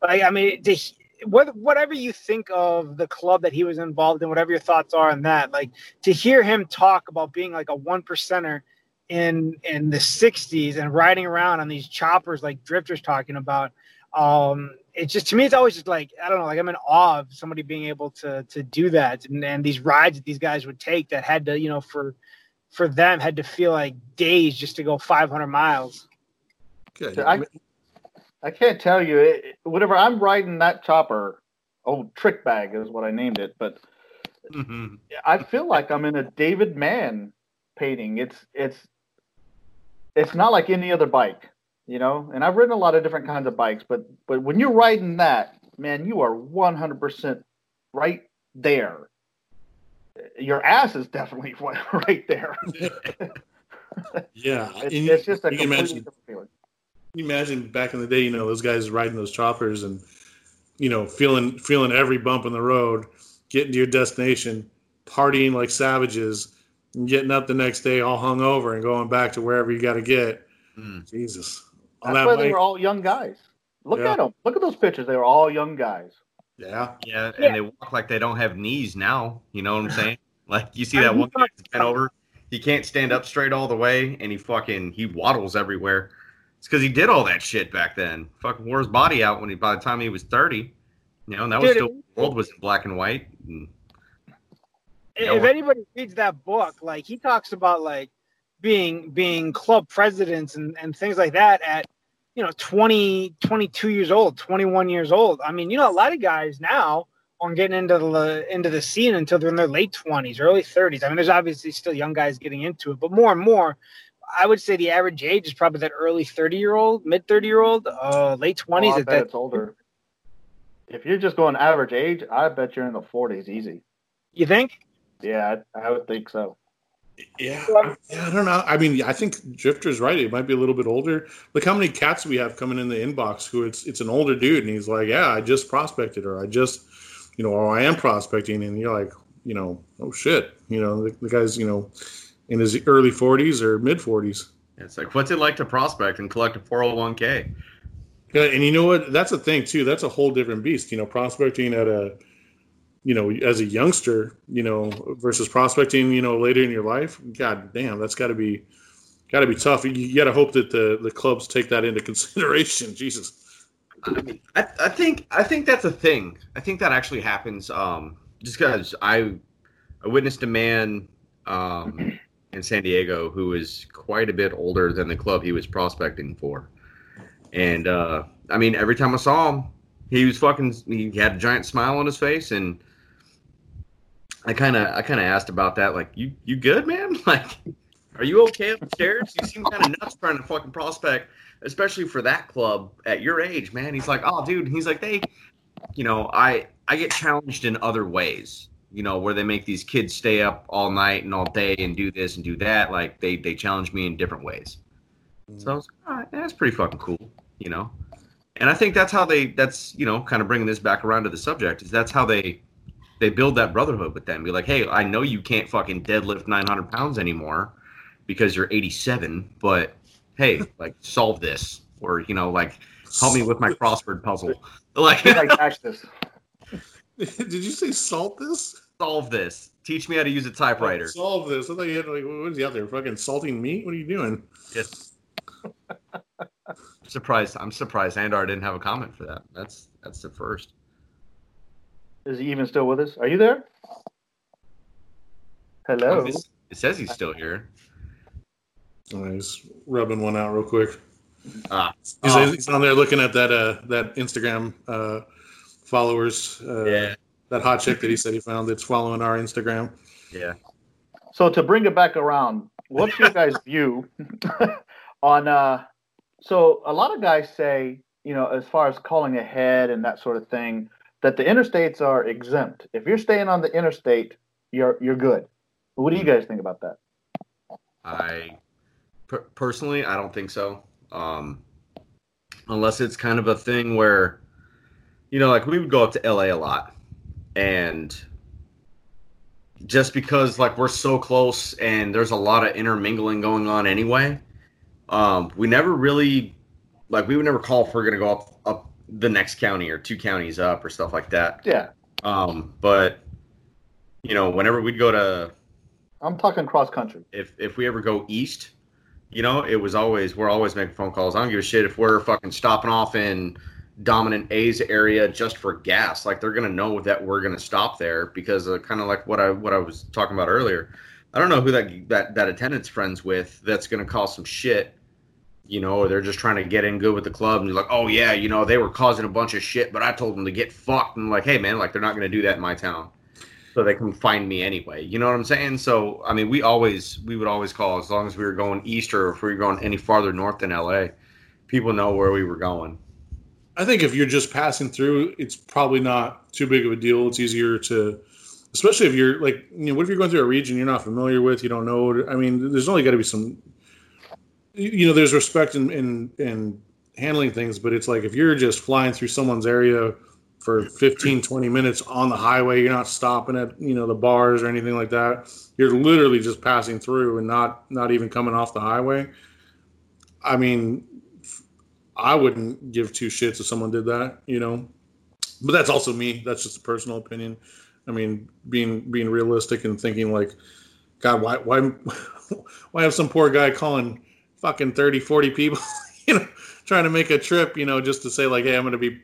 Speaker 3: like I mean, to, what, whatever you think of the club that he was involved in, whatever your thoughts are on that, like to hear him talk about being like a one percenter in in the '60s and riding around on these choppers like drifters talking about. Um, it's just to me, it's always just like I don't know, like I'm in awe of somebody being able to to do that, and, and these rides that these guys would take that had to, you know, for for them had to feel like days just to go 500 miles.
Speaker 4: Good.
Speaker 2: I, I can't tell you. It, whenever I'm riding that chopper, old trick bag is what I named it, but
Speaker 1: Mhm.
Speaker 2: I feel like I'm in a David Mann painting. It's it's it's not like any other bike, you know. And I've ridden a lot of different kinds of bikes, but but when you're riding that, man, you are 100% right there. Your ass is definitely right there.
Speaker 4: yeah.
Speaker 2: It's,
Speaker 4: you-
Speaker 2: it's just a
Speaker 4: you
Speaker 2: completely
Speaker 4: imagine
Speaker 2: different feeling.
Speaker 4: you imagine back in the day, you know, those guys riding those choppers and you know, feeling feeling every bump in the road, getting to your destination, partying like savages, and getting up the next day all hung over and going back to wherever you got to get.
Speaker 1: Mm.
Speaker 4: Jesus. On
Speaker 2: That's
Speaker 4: that
Speaker 2: why they were all young guys. Look
Speaker 4: Yeah.
Speaker 2: at them. Look at those pictures. They were all young guys.
Speaker 4: Yeah.
Speaker 1: Yeah, and
Speaker 3: Yeah.
Speaker 1: they walk like they don't have knees now. You know what I'm saying? Like you see that
Speaker 3: mean,
Speaker 1: one guy that's bent over, he can't stand up straight all the way, and he fucking he waddles everywhere. It's because he did all that shit back then. Fucking wore his body out when he by the time he was 30. You know, and that was still the world was in black and white. And, Yeah,
Speaker 3: if
Speaker 1: well-
Speaker 3: anybody reads that book, like he talks about like being being club presidents and, and things like that at you know 20 22 years old 21 years old i mean you know a lot of guys now aren't getting into the into the scene until they're in their late 20s early 30s i mean there's obviously still young guys getting into it but more and more i would say the average age is probably that early 30 year old mid 30 year old uh late 20s
Speaker 2: Oh, I
Speaker 3: at
Speaker 2: bet
Speaker 3: that
Speaker 2: it's older. If you're just going average age, I bet you're in the 40s easy.
Speaker 3: you think
Speaker 2: Yeah, I, I would think so.
Speaker 4: Yeah. yeah. I don't know. I mean, I think Drifter's right. It might be a little bit older. Look how many cats we have coming in the inbox who it's it's an older dude and he's like, Yeah, I just prospected or I just you know, or I am prospecting and you're like, you know, oh shit. You know, the, the guy's, you know, in his early forties or mid forties.
Speaker 1: it's like, what's it like to prospect and collect a 401k?
Speaker 4: Yeah, and you know what? That's a thing too. That's a whole different beast. You know, prospecting at a, you know, as a youngster, you know, versus prospecting, you know, later in your life. God damn, that's got to be, got to be tough. You got to hope that the the clubs take that into consideration. Jesus.
Speaker 1: I mean, I, I think I think that's a thing. I think that actually happens. Um, just because I I witnessed a man um, in San Diego who was quite a bit older than the club he was prospecting for, and uh, I mean, every time I saw him, he was fucking. He had a giant smile on his face, and I kind of I kind of asked about that. Like, you you good, man? Like, are you okay upstairs? You seem kind of nuts trying to fucking prospect especially for that club at your age, man. He's like, oh, dude. He's like, they, you know, I I get challenged in other ways, you know, where they make these kids stay up all night and all day and do this and do that. Like they they challenge me in different ways. So I mm. was like, right, that's pretty fucking cool, you know. And I think that's how they. That's you know, kind of bringing this back around to the subject. Is that's how they they build that brotherhood with them. Be like, hey, I know you can't fucking deadlift 900 pounds anymore because you're 87, but hey, like solve this, or you know, like help me with my crossword puzzle. Like,
Speaker 2: It's like Texas.
Speaker 4: Did you say salt this?
Speaker 1: solve this. Teach me how to use a typewriter.
Speaker 4: Oh, solve this. I thought you had like, what is he out there? Fucking salting meat? What are you doing?
Speaker 1: Yes. surprised. I'm surprised Andar didn't have a comment for that. That's that's the first.
Speaker 2: Is he even still with us? Are you there? Hello.
Speaker 1: It says he's still here.
Speaker 4: Oh, he's rubbing one out real quick.
Speaker 1: Ah.
Speaker 4: He's,
Speaker 1: Oh.
Speaker 4: he's on there looking at that uh that Instagram uh followers. Uh,
Speaker 1: Yeah.
Speaker 4: That hot chick that he said he found that's following our Instagram.
Speaker 1: Yeah.
Speaker 2: So to bring it back around, what's your guys' view on? uh So a lot of guys say, you know, as far as calling ahead and that sort of thing, that the interstates are exempt. If you're staying on the interstate, you're you're good. What do you guys think about that?
Speaker 1: I per- personally, I don't think so. Um, unless it's kind of a thing where, you know, like we would go up to LA a lot, and just because like we're so close and there's a lot of intermingling going on anyway, um, we never really like we would never call if we're gonna go up up the next county or two counties up or stuff like that.
Speaker 2: Yeah,
Speaker 1: Um, but you know, whenever we'd go to
Speaker 2: I'm talking cross country.
Speaker 1: if if we ever go east, you know, it was always we're always making phone calls. I don't give a shit if we're fucking stopping off in dominant A's area just for gas. Like they're gonna know that we're gonna stop there because of kind of like what I what I was talking about earlier. I don't know who that that that attendance friends with that's gonna cause some shit. You know, or they're just trying to get in good with the club, and you're like, oh yeah, you know, they were causing a bunch of shit, but I told them to get fucked, and like, hey man, like they're not gonna do that in my town so they can find me anyway. You know what I'm saying? So I mean, we always we would always call as long as we were going east or if we were going any farther north than LA. People know where we were going.
Speaker 4: I think if you're just passing through, it's probably not too big of a deal. It's easier to, especially if you're like, you know, what if you're going through a region you're not familiar with, you don't know. I mean, there's only got to be some, you know, there's respect in, in in handling things, but it's like if you're just flying through someone's area for 15, 20 minutes on the highway, you're not stopping at you know the bars or anything like that. You're literally just passing through and not not even coming off the highway. I mean, I wouldn't give two shits if someone did that, you know. But that's also me. That's just a personal opinion. I mean, being being realistic and thinking like, God, why why why have some poor guy calling fucking 30, 40 people, you know, trying to make a trip, you know, just to say like, hey, I'm gonna be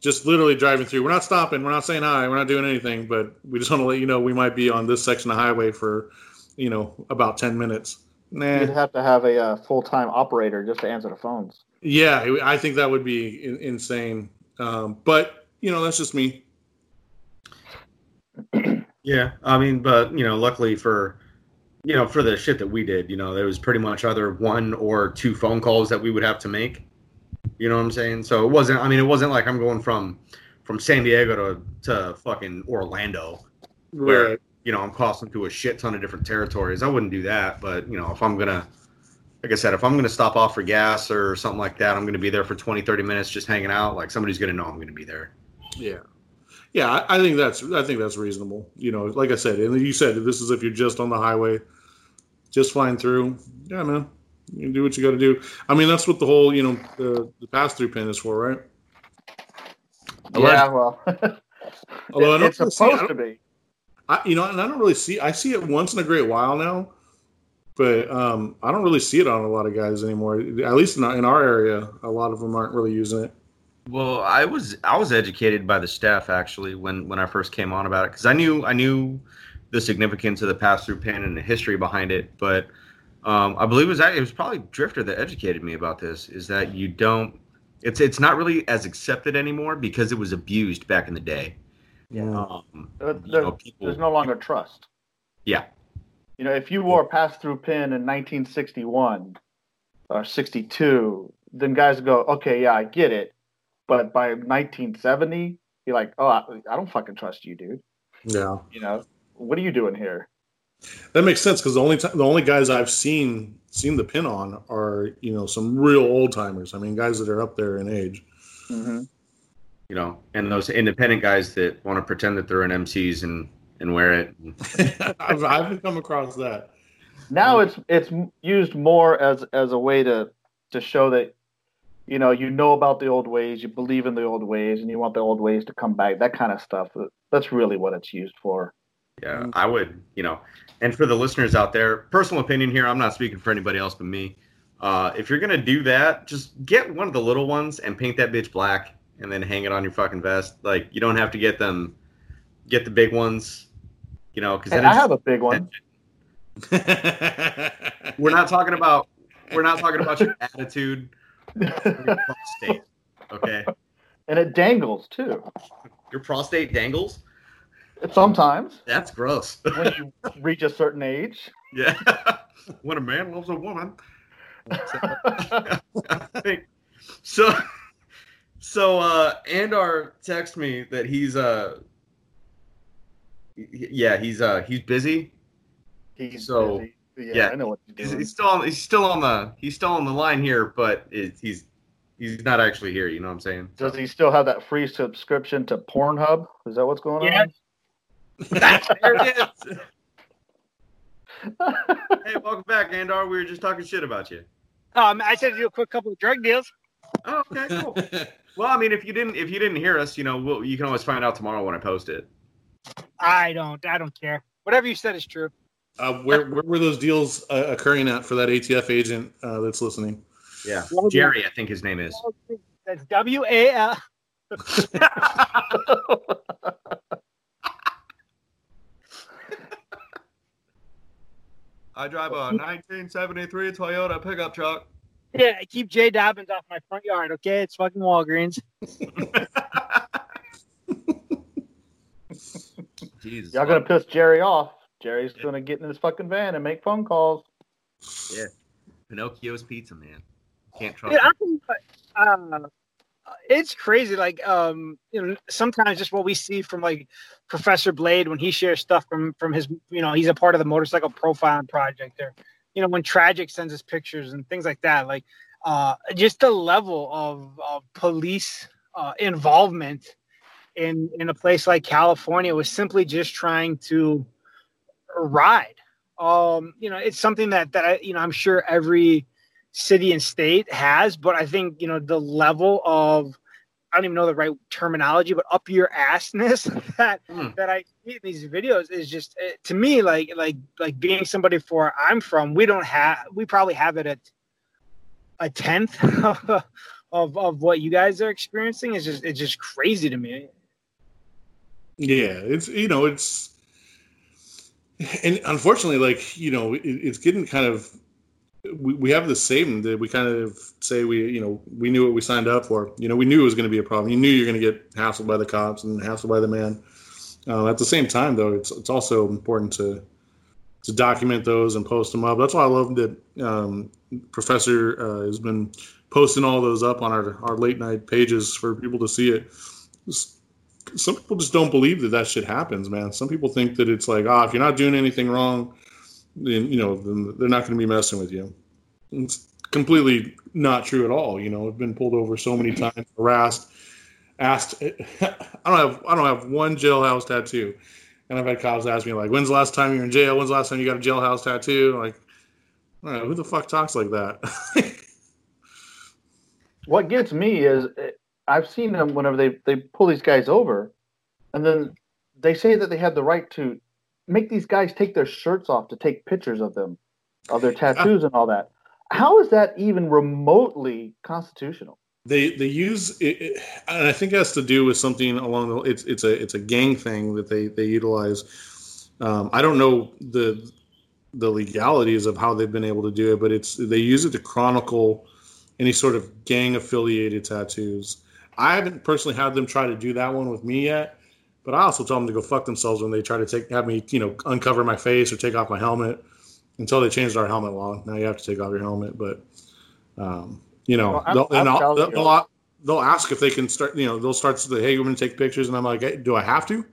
Speaker 4: just literally driving through. We're not stopping. We're not saying hi. We're not doing anything. But we just want to let you know we might be on this section of highway for, you know, about ten minutes. Nah.
Speaker 2: You'd have to have a uh, full time operator just to answer the phones.
Speaker 4: Yeah, I think that would be in- insane. Um, but you know, that's just me.
Speaker 1: Yeah, I mean, but you know, luckily for you know for the shit that we did, you know, there was pretty much either one or two phone calls that we would have to make. You know what I'm saying? So it wasn't. I mean, it wasn't like I'm going from from San Diego to to fucking Orlando. Where- you know, I'm crossing through a shit ton of different territories. I wouldn't do that, but you know, if I'm gonna, like I said, if I'm gonna stop off for gas or something like that, I'm gonna be there for 20, 30 minutes just hanging out. Like somebody's gonna know I'm gonna be there.
Speaker 4: Yeah, yeah. I, think that's I think that's reasonable. You know, like I said, and you said this is if you're just on the highway, just flying through. Yeah, man, you can do what you got to do. I mean, that's what the whole you know the, the pass through pin is for, right?
Speaker 2: Yeah, well,
Speaker 4: Although I don't
Speaker 2: it's
Speaker 4: really see- I
Speaker 2: supposed to be.
Speaker 4: I, you know, and I don't really see. I see it once in a great while now, but um, I don't really see it on a lot of guys anymore. At least in our, in our area, a lot of them aren't really using it.
Speaker 1: Well, I was I was educated by the staff actually when when I first came on about it because I knew I knew the significance of the pass through pin and the history behind it, but um, I believe it was it was probably Drifter that educated me about this. Is that you don't it's it's not really as accepted anymore because it was abused back in the day. Yeah, um,
Speaker 2: There-
Speaker 1: you
Speaker 2: there-
Speaker 1: know, people,
Speaker 2: There's no longer trust.
Speaker 1: yeah,
Speaker 2: You know, if you wore a pass through pin in 1961 or 62, then guys go, okay, yeah, I get it. But by 1970, you're like, oh, I, I don't fucking trust you, dude.
Speaker 4: Yeah,
Speaker 2: You know, what are you doing here?
Speaker 4: that makes sense because the only time, the only guys I've seen seen the pin on are you know some real old timers. I mean, guys that are up there in age.
Speaker 2: hmm
Speaker 1: you know, and those independent guys that want to pretend that they're in MCs and and wear it.
Speaker 4: I've I've come across that.
Speaker 2: Now it's it's used more as as a way to to show that you know you know about the old ways, you believe in the old ways, and you want the old ways to come back. That kind of stuff. That's really what it's used for.
Speaker 1: Yeah, I would, you know. And for the listeners out there, personal opinion here, I'm not speaking for anybody else but me. Uh, if you're gonna do that, just get one of the little ones and paint that bitch black, and then hang it on your fucking vest. Like you don't have to get them, get the big ones, you know. Because
Speaker 2: Hey, I have a big one.
Speaker 1: we're not talking about we're not talking about your attitude, your prostate. Okay,
Speaker 2: and it dangles too.
Speaker 1: your prostate dangles.
Speaker 2: Sometimes
Speaker 1: That's gross.
Speaker 2: when you reach a certain age.
Speaker 1: Yeah. when a man loves a woman. So. So uh Andar text me that he's uh yeah he's uh he's busy.
Speaker 2: He's
Speaker 1: So,
Speaker 2: busy. Yeah,
Speaker 1: yeah.
Speaker 2: I know what
Speaker 1: He's,
Speaker 2: you're
Speaker 1: he's still on he's still on the he's still on the line here, but it, he's he's not actually here. You know what I'm saying?
Speaker 2: Does he still have that free subscription to Pornhub? Is that what's going
Speaker 3: Yeah.
Speaker 2: on?
Speaker 1: there it is. hey, welcome back, Andar. We were just talking shit about you.
Speaker 3: Um, I said to do a quick couple of drug deals.
Speaker 1: Oh, okay, cool. Well, I mean, if you didn't if you didn't hear us, you know, we'll, you can always find out tomorrow when I post it.
Speaker 3: I don't. I don't care. Whatever you said is true.
Speaker 4: Uh, where where were those deals uh, occurring at for that ATF agent uh, that's listening?
Speaker 1: Yeah, Jerry, I think his name is.
Speaker 3: That's W A L.
Speaker 1: I drive a 1973 Toyota pickup truck.
Speaker 3: Yeah, I keep Jay Dobbins off my front yard. Okay, it's fucking Walgreens.
Speaker 1: Jesus,
Speaker 2: Y'all gonna piss Jerry off. Jerry's gonna get in his fucking van and make phone calls.
Speaker 1: Yeah, Pinocchio's pizza, man. Can't trust.
Speaker 3: Dude,
Speaker 1: him.
Speaker 3: Uh, it's crazy. Like, um, you know, sometimes just what we see from like Professor Blade when he shares stuff from from his, you know, he's a part of the motorcycle profiling project, or you know, when Tragic sends us pictures and things like that. Like, uh, just the level of, of police uh, involvement in in a place like California was simply just trying to ride. Um, you know, it's something that that I, you know, I'm sure every city and state has, but I think you know the level of I don't even know the right terminology, but up your assness that
Speaker 1: Hmm.
Speaker 3: that I see in these videos is just eh, to me like like like being somebody for where I'm from. We don't have we probably have it at a tenth of of what you guys are experiencing. Is just it's just crazy to me.
Speaker 4: Yeah, it's you know it's and unfortunately, like you know, it, it's getting kind of we, we have the same that we kind of say we you know we knew what we signed up for. You know, we knew it was going to be a problem. You knew you're going to get hassled by the cops and hassled by the man. Uh, at the same time, though, it's it's also important to to document those and post them up. That's why I love that um, Professor uh, has been posting all those up on our, our late night pages for people to see it. Some people just don't believe that that shit happens, man. Some people think that it's like, ah, if you're not doing anything wrong, then you know, then they're not going to be messing with you. It's completely not true at all. You know, I've been pulled over so many times, harassed, asked. I don't have, I don't have one jailhouse tattoo, and I've had cops ask me like, "When's the last time you were in jail? When's the last time you got a jailhouse tattoo?" Like, I don't know, who the fuck talks like that?
Speaker 2: What gets me is eh, I've seen them whenever they they pull these guys over, and then they say that they have the right to make these guys take their shirts off to take pictures of them, of their tattoos and all that. How is that even remotely constitutional?
Speaker 4: they they use it, it- and I think it has to do with something along the it's it's a it's a gang thing that they they utilize. Um, I don't know the the legalities of how they've been able to do it, but it's they use it to chronicle any sort of gang affiliated tattoos. I haven't personally had them try to do that one with me yet, but I also tell them to go fuck themselves when they try to take have me you know uncover my face or take off my helmet. Until they changed our helmet law, now you have to take off your helmet, but. Um, you know,
Speaker 2: Well,
Speaker 4: they'll, and
Speaker 2: I'm
Speaker 4: I'll, they'll, they'll, they'll ask if they can start. You know, they'll start to say, "Hey, we're going to take pictures," and I'm like, hey, "Do I have to?"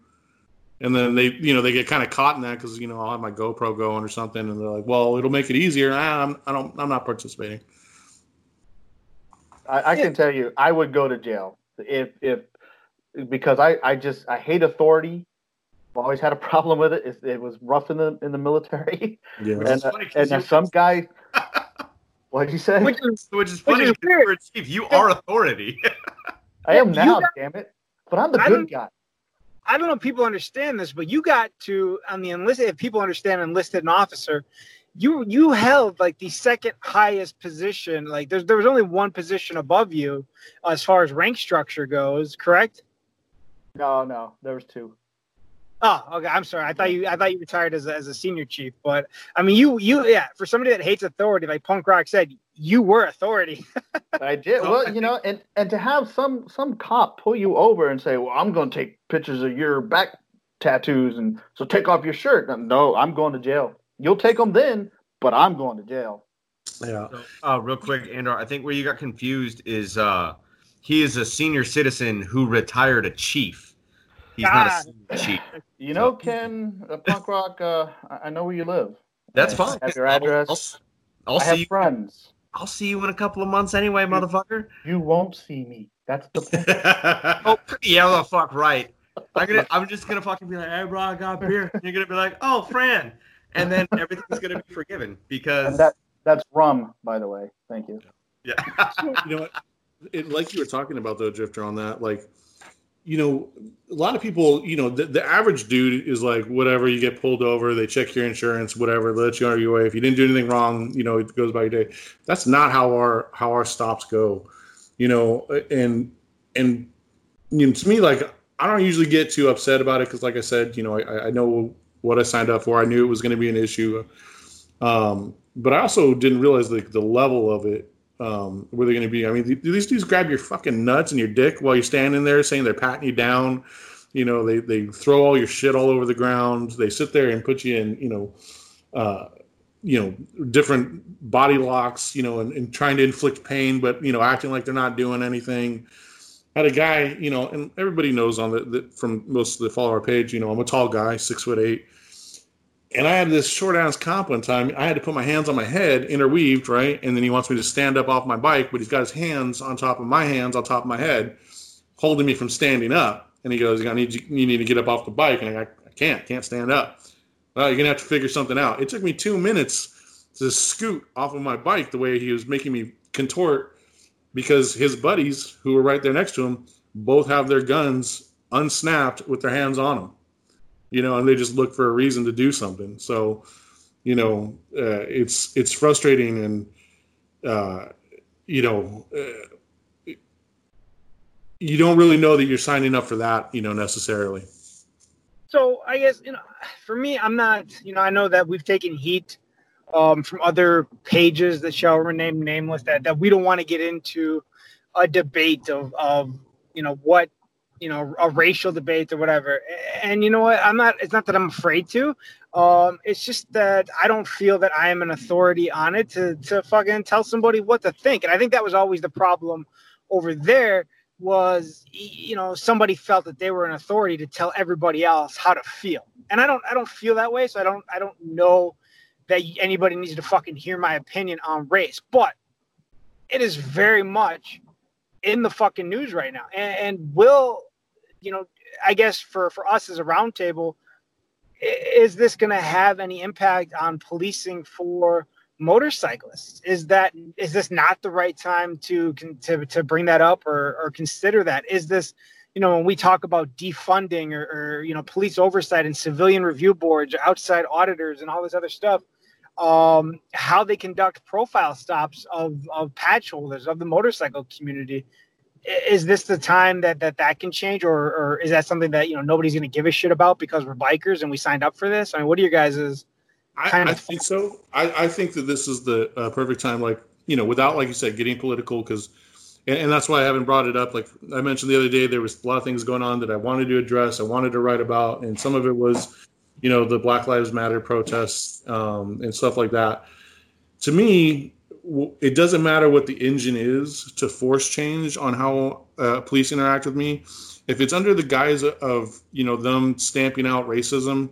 Speaker 4: And then they, you know, they get kind of caught in that because you know I'll have my GoPro going or something, and they're like, "Well, it'll make it easier." Ah, I'm, I don't, I'm not participating.
Speaker 2: I, I can tell you, I would go to jail if if because I I just I hate authority. I've always had a problem with it. It, it was rough in the in the military,
Speaker 4: Yeah,
Speaker 2: and uh, and
Speaker 1: you're-
Speaker 2: some guy. What'd you say?
Speaker 3: Which is
Speaker 1: Which is
Speaker 3: Which
Speaker 1: funny
Speaker 3: is
Speaker 1: because you're a chief. You are authority.
Speaker 2: I am now,
Speaker 3: got-
Speaker 2: damn it! But I'm the
Speaker 3: I
Speaker 2: good
Speaker 3: don't-
Speaker 2: guy.
Speaker 3: I don't know if people understand this, but you got to on the enlisted. If people understand enlisted an officer, you you held like the second highest position. Like there's there was only one position above you as far as rank structure goes. Correct?
Speaker 2: No, no, there was two.
Speaker 3: Oh, okay. I'm sorry. I thought you I thought you retired as a, as a senior chief, but I mean you you yeah. For somebody that hates authority, like Punk Rock said, you were authority.
Speaker 2: I did. Well, oh, you know, and and to have some some cop pull you over and say, "Well, I'm going to take pictures of your back tattoos, and so take off your shirt." No, I'm going to jail. You'll take them then, but I'm going to jail.
Speaker 4: Yeah.
Speaker 1: So, uh, real quick, Andor, I think where you got confused is uh, he is a senior citizen who retired a chief. He's not a senior chief.
Speaker 2: You know, Ken, uh, punk rock. Uh, I know where you live.
Speaker 1: That's
Speaker 2: I
Speaker 1: fine.
Speaker 2: Have your address.
Speaker 1: I'll, I'll
Speaker 2: I
Speaker 1: see
Speaker 2: have
Speaker 1: you.
Speaker 2: friends.
Speaker 1: I'll see you in a couple of months anyway, motherfucker.
Speaker 2: You won't see me. That's the point.
Speaker 1: oh, yeah, the fuck right. I'm gonna. I'm just gonna fucking be like, "Hey, bro, I got beer." And you're gonna be like, "Oh, Fran," and then everything's gonna be forgiven because
Speaker 2: and that that's rum, by the way. Thank you.
Speaker 1: yeah.
Speaker 4: you know what? It, like you were talking about though, Drifter, on that, like, you know, a lot of people, you know, the, the average dude is like, whatever, you get pulled over, they check your insurance, whatever, they let you on your way. If you didn't do anything wrong, you know, it goes by your day. That's not how our how our stops go, you know, and and you know, to me, like, I don't usually get too upset about it because, like I said, you know, I, I know what I signed up for. I knew it was going to be an issue. Um, but I also didn't realize the, the level of it um, where they're going to be. I mean, these dudes grab your fucking nuts and your dick while you're standing there saying they're patting you down? You know, they, they throw all your shit all over the ground. They sit there and put you in, you know, uh, you know, different body locks, you know, and, and trying to inflict pain, but, you know, acting like they're not doing anything. I had a guy, you know, and everybody knows on the, the from most of the follower page, you know, I'm a tall guy, six foot eight and I had this short ass comp one time. I had to put my hands on my head, interweaved, right? And then he wants me to stand up off my bike, but he's got his hands on top of my hands on top of my head, holding me from standing up. And he goes, "I need you, you need to get up off the bike." And I, I can't, can't stand up. Well, you're gonna have to figure something out. It took me two minutes to scoot off of my bike the way he was making me contort, because his buddies who were right there next to him both have their guns unsnapped with their hands on them you know, and they just look for a reason to do something. So, you know, uh, it's it's frustrating, and uh, you know, uh, you don't really know that you're signing up for that, you know, necessarily.
Speaker 3: So I guess you know, for me, I'm not. You know, I know that we've taken heat um, from other pages that shall remain nameless that that we don't want to get into a debate of of you know what you know a racial debate or whatever. And you know what? I'm not it's not that i'm afraid to. Um it's just that i don't feel that i am an authority on it to to fucking tell somebody what to think. And i think that was always the problem over there was you know somebody felt that they were an authority to tell everybody else how to feel. And i don't i don't feel that way. So i don't i don't know that anybody needs to fucking hear my opinion on race. But it is very much in the fucking news right now. And, and will you know i guess for for us as a roundtable is this going to have any impact on policing for motorcyclists? Is that is this not the right time to to, to bring that up or, or consider that? Is this you know when we talk about defunding or, or you know police oversight and civilian review boards outside auditors and all this other stuff um, how they conduct profile stops of, of patch holders of the motorcycle community. Is this the time that that, that can change, or, or is that something that you know nobody's going to give a shit about because we're bikers and we signed up for this? I mean, what are your guys'
Speaker 4: I, I think so. I, I think that this is the uh, perfect time, like you know, without like you said, getting political, because and, and that's why I haven't brought it up. Like I mentioned the other day, there was a lot of things going on that I wanted to address, I wanted to write about, and some of it was you know the black lives matter protests um, and stuff like that. To me it doesn't matter what the engine is to force change on how uh, police interact with me. If it's under the guise of you know them stamping out racism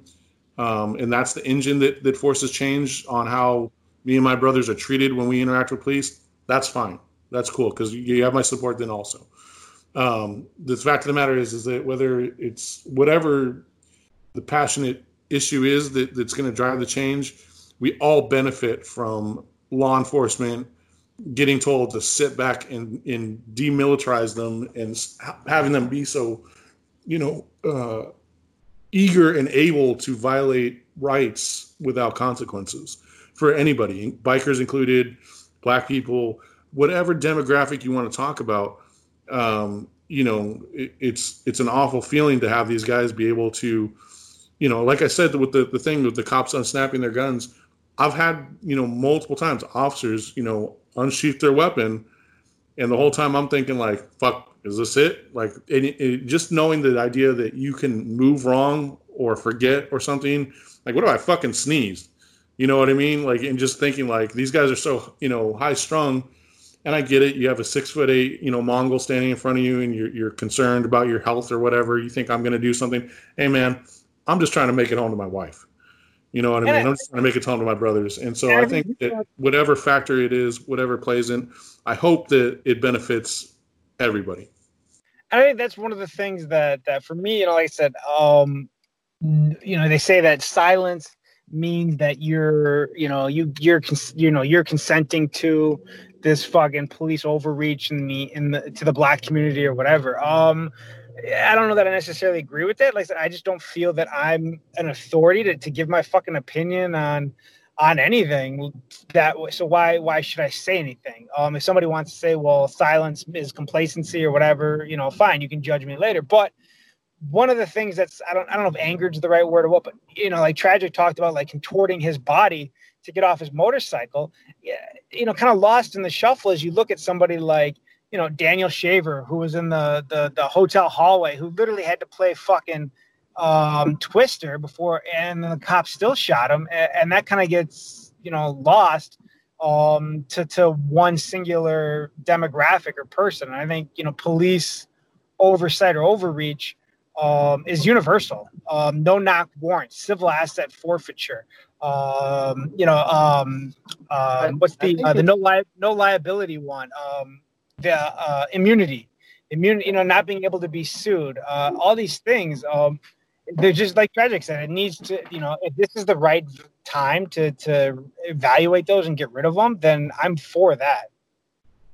Speaker 4: um, and that's the engine that, that forces change on how me and my brothers are treated when we interact with police that's fine. That's cool because you have my support then also. Um, the fact of the matter is is that whether it's whatever the passionate issue is that, that's going to drive the change, we all benefit from law enforcement getting told to sit back and, and demilitarize them and having them be so, you know, uh, eager and able to violate rights without consequences for anybody, bikers included, black people, whatever demographic you want to talk about. Um, you know, it, it's it's an awful feeling to have these guys be able to, you know, like I said with the, the thing with the cops unsnapping their guns, I've had, you know, multiple times officers, you know, unsheath their weapon and the whole time I'm thinking like, fuck, is this it? Like just knowing the idea that you can move wrong or forget or something. Like, what if I fucking sneeze? You know what I mean? Like, and just thinking like these guys are so you know high strung, and I get it. You have a six foot eight you know Mongol standing in front of you, and you're you're concerned about your health or whatever. You think I'm going to do something? Hey man, I'm just trying to make it home to my wife. You know what I mean? I'm just trying to make it home to my brothers. And so I think that whatever factor it is, whatever plays in, I hope that it benefits everybody.
Speaker 3: I think that's one of the things that that for me, you know, like I said, um, you know, they say that silence means that you're, you know, you you're you know you're consenting to this fucking police overreach in the in the to the black community or whatever. Um, I don't know that I necessarily agree with it. Like I said, I just don't feel that I'm an authority to, to give my fucking opinion on on anything that so why why should i say anything um if somebody wants to say well silence is complacency or whatever you know fine you can judge me later but one of the things that's i don't i don't know if anger is the right word or what but you know like tragic talked about like contorting his body to get off his motorcycle you know kind of lost in the shuffle as you look at somebody like you know daniel shaver who was in the the, the hotel hallway who literally had to play fucking um, Twister before, and the cops still shot him, and, and that kind of gets you know lost um, to to one singular demographic or person. And I think you know police oversight or overreach um, is universal. Um, no knock warrants, civil asset forfeiture. Um, you know, um, uh, what's the uh, the no li- no liability one? Um, the uh, immunity, immunity. You know, not being able to be sued. Uh, all these things. Um, they're just like tragic said. It needs to, you know, if this is the right time to to evaluate those and get rid of them, then I'm for that.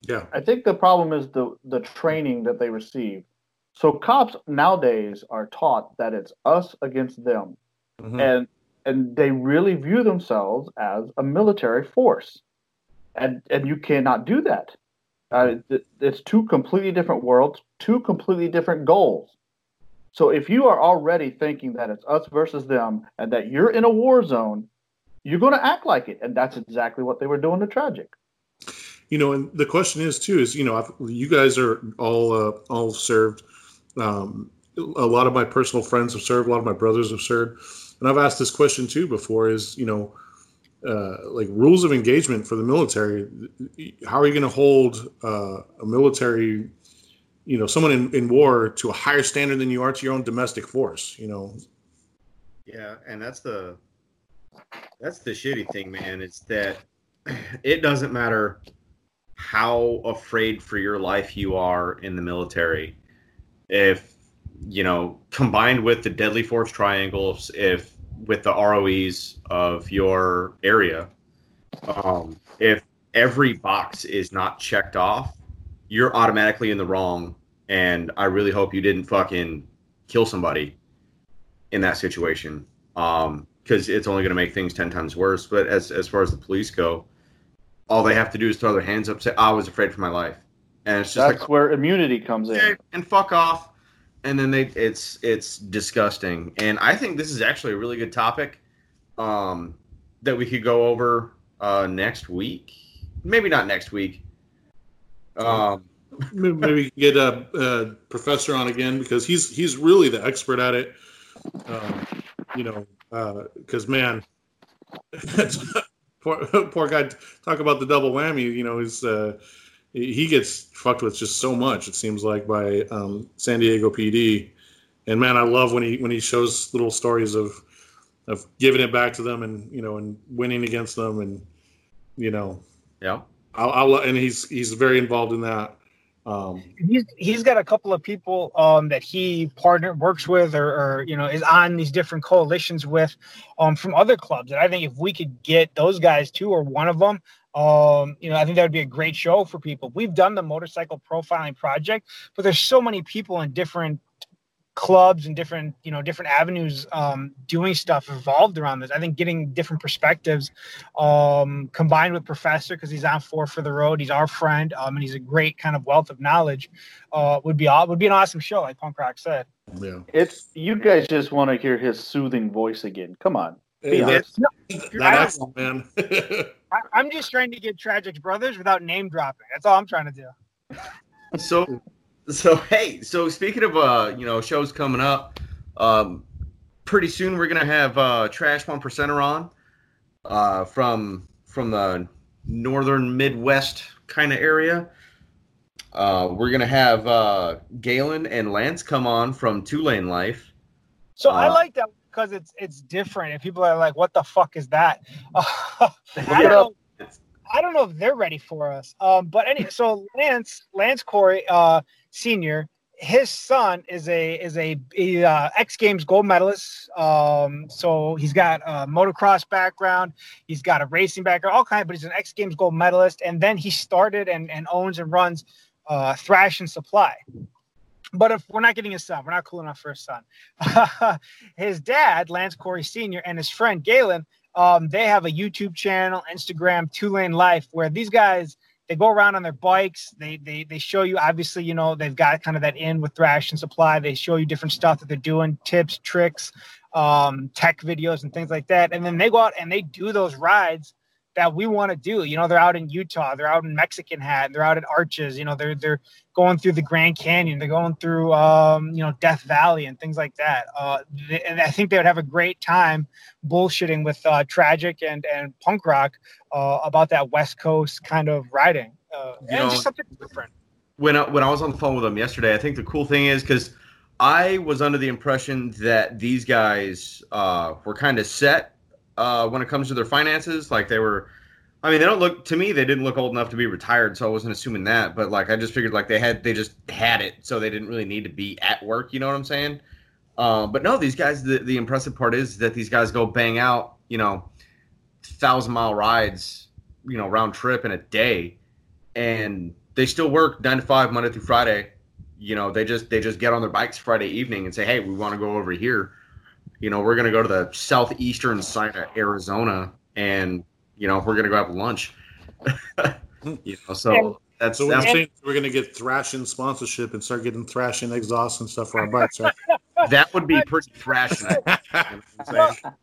Speaker 2: Yeah, I think the problem is the the training that they receive. So cops nowadays are taught that it's us against them, mm-hmm. and and they really view themselves as a military force, and and you cannot do that. Uh, it's two completely different worlds, two completely different goals. So if you are already thinking that it's us versus them and that you're in a war zone, you're going to act like it. And that's exactly what they were doing to Tragic.
Speaker 4: You know, and the question is too is you know I've, you guys are all uh, all served. Um, a lot of my personal friends have served. A lot of my brothers have served, and I've asked this question too before. Is you know, uh, like rules of engagement for the military? How are you going to hold uh, a military you know someone in, in war to a higher standard than you are to your own domestic force you know
Speaker 1: yeah and that's the that's the shitty thing man it's that it doesn't matter how afraid for your life you are in the military if you know combined with the deadly force triangles if with the ROEs of your area um, if every box is not checked off you're automatically in the wrong and I really hope you didn't fucking kill somebody in that situation. Um, because it's only going to make things 10 times worse. But as, as far as the police go, all they have to do is throw their hands up, say, I was afraid for my life. And it's just
Speaker 2: That's like, where immunity comes in.
Speaker 1: And fuck off. And then they, it's, it's disgusting. And I think this is actually a really good topic, um, that we could go over, uh, next week. Maybe not next week. Um,
Speaker 4: maybe get a, a, professor on again because he's he's really the expert at it. Um, you know, because uh, man, poor, poor guy. Talk about the double whammy. You know, he's uh, he gets fucked with just so much. It seems like by um, San Diego PD. And man, I love when he when he shows little stories of of giving it back to them and you know and winning against them and you know
Speaker 1: yeah
Speaker 4: I'll, I'll and he's he's very involved in that um,
Speaker 3: he's he's got a couple of people um, that he partner works with or, or, you know is on these different coalitions with um, from other clubs. And I think if we could get those guys too, or one of them, um, you know, I think that would be a great show for people. We've done the motorcycle profiling project, but there's so many people in different clubs and different you know different avenues um, doing stuff evolved around this. I think getting different perspectives um, combined with Professor because he's on four for the road. He's our friend um, and he's a great kind of wealth of knowledge. Uh, would be would be an awesome show, like Punk Rock said.
Speaker 4: Yeah.
Speaker 2: It's you guys just want to hear his soothing voice again. Come on. Be
Speaker 4: Hey,
Speaker 2: honest.
Speaker 4: that- that's man.
Speaker 3: I, I'm just trying to get Tragic brothers without name dropping. That's all I'm trying to do.
Speaker 1: So, so hey, so speaking of uh, you know, shows coming up, um, pretty soon we're gonna have uh, Trash One Percenter on, uh, from from the northern Midwest kind of area. Uh, we're gonna have uh, Galen and Lance come on from Two Lane Life.
Speaker 3: So I
Speaker 1: Uh,
Speaker 3: like that because it's it's different, and people are like, "What the fuck is that?" I don't know. I don't know if they're ready for us. Um, but anyway, so Lance Lance Coury uh, Senior, his son is a is a, a uh, X Games gold medalist. Um, so he's got a motocross background, he's got a racing background, all kind. But he's an X Games gold medalist, and then he started and and owns and runs uh, Thrashin Supply. But if we're not getting his son, we're not cool enough for his son. his dad, Lance Coury Sr., and his friend Galen, um, they have a YouTube channel, Instagram, Two Lane Life, where these guys they go around on their bikes. They they they show you obviously, you know, they've got kind of that in with Thrashin Supply. They show you different stuff that they're doing, tips, tricks, um, tech videos, and things like that. And then they go out and they do those rides that we want to do. You know, they're out in Utah, they're out in Mexican Hat, they're out at Arches. You know, they're they're going through the Grand Canyon, they're going through um, you know Death Valley and things like that. Uh, th- and I think they would have a great time bullshitting with uh, Tragic and and Punk Rock uh, about that West Coast kind of riding. Uh,
Speaker 1: You
Speaker 3: and
Speaker 1: know-
Speaker 3: just something different.
Speaker 1: when I, when I was on the phone with them yesterday, I think the cool thing is because I was under the impression that these guys uh, were kind of set uh, when it comes to their finances. Like they were, I mean, they don't look to me. They didn't look old enough to be retired, so I wasn't assuming that. But like, I just figured like they had they just had it, so they didn't really need to be at work. You know what I'm saying? Uh, but no, these guys. The, the impressive part is that these guys go bang out, you know, thousand mile rides, you know, round trip in a day, and they still work nine to five Monday through Friday. You know, they just they just get on their bikes Friday evening and say, "Hey, we want to go over here." You know, we're gonna go to the southeastern side of Arizona, and you know, we're gonna go have lunch. you know, so that's
Speaker 4: So what
Speaker 1: that's
Speaker 4: you're saying we're gonna get Thrashin sponsorship and start getting Thrashin exhaust and stuff for our bikes, right?
Speaker 1: that would be pretty thrashing. You know what I'm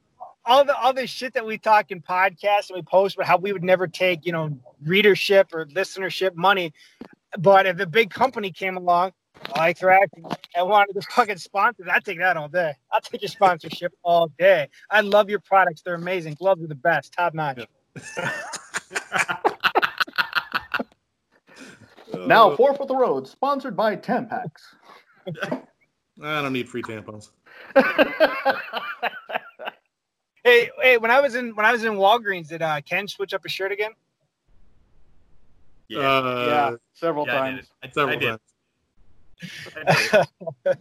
Speaker 3: all the other shit that we talk in podcasts and we post about how we would never take, you know, readership or listenership money. But if a big company came along, like Thrash, and wanted to fucking sponsor, I'd take that all day. I'll take your sponsorship all day. I love your products. They're amazing. Gloves are the best, top notch.
Speaker 2: Now, Four for the Road, sponsored by Tampax.
Speaker 4: I don't need free tampons.
Speaker 3: Hey, hey, when I was in when I was in Walgreens, did uh, Ken switch up his shirt again?
Speaker 1: Yeah,
Speaker 4: Uh,
Speaker 2: yeah, several
Speaker 1: yeah, I did.
Speaker 2: times.
Speaker 1: I,
Speaker 4: several
Speaker 1: I did.
Speaker 4: times.
Speaker 1: I did.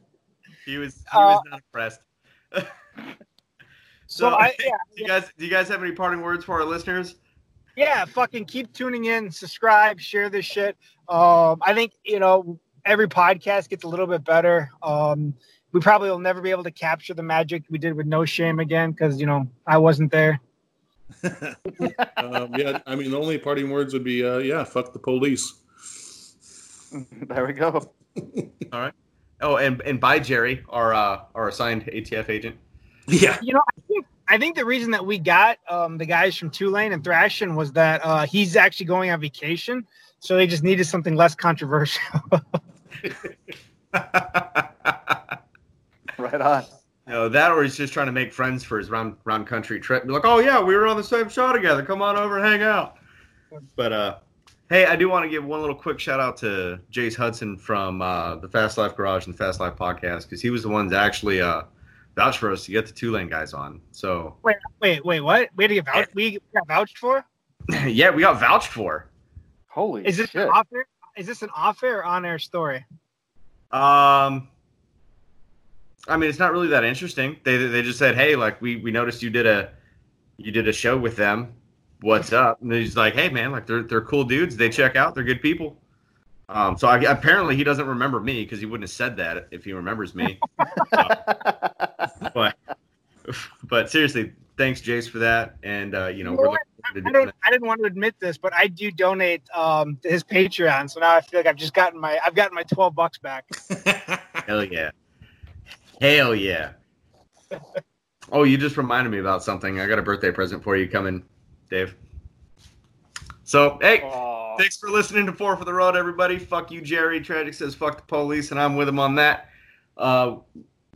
Speaker 1: He was he
Speaker 3: Uh,
Speaker 1: was not impressed.
Speaker 3: So, I yeah,
Speaker 1: do you guys do you guys have any parting words for our listeners?
Speaker 3: yeah, fucking keep tuning in, subscribe, share this shit. Um, I think you know every podcast gets a little bit better. Um, we probably will never be able to capture the magic we did with No Shame again because you know I wasn't there.
Speaker 4: um, yeah, I mean, the only parting words would be, uh, yeah, fuck the police.
Speaker 2: there we go.
Speaker 1: Oh, and and by Jerry, our uh, our assigned ATF agent.
Speaker 4: Yeah.
Speaker 3: You know, I think I think the reason that we got um, the guys from Two Lane and Thrashin was that uh, he's actually going on vacation, so they just needed something less controversial.
Speaker 2: Right on.
Speaker 1: No, that or he's just trying to make friends for his round round country trip. Be like, oh yeah, we were on the same show together. Come on over, and hang out. But uh, hey, I do want to give one little quick shout out to Jace Hudson from uh, the Fast Life Garage and the Fast Life Podcast because he was the one that actually uh, vouched for us to get the two lane guys on. So
Speaker 3: wait, wait, wait, what? We had to get vouched. We got vouched for.
Speaker 1: yeah, we got vouched for.
Speaker 2: Holy
Speaker 3: Is this
Speaker 2: shit.
Speaker 3: an off air? Is this an off air or on air story?
Speaker 1: Um, I mean, it's not really that interesting. They they just said, hey, like we we noticed you did a you did a show with them. What's up? And he's like, hey man, like they're they're cool dudes. They check out. They're good people. Um, so I, apparently he doesn't remember me because he wouldn't have said that if he remembers me. but but seriously, thanks Jace for that, and uh, you know
Speaker 3: You know
Speaker 1: we're
Speaker 3: what? I don't. I didn't want to admit this, but I do donate um, to his Patreon. So now I feel like I've just gotten my. I've gotten my twelve bucks back.
Speaker 1: Hell yeah, hell yeah. Oh, you just reminded me about something. I got a birthday present for you coming, Dave. So hey,
Speaker 3: Oh.
Speaker 1: Thanks for listening to Four for the Road, everybody. Fuck you, Jerry. Tragic says fuck the police, and I'm with him on that. Uh,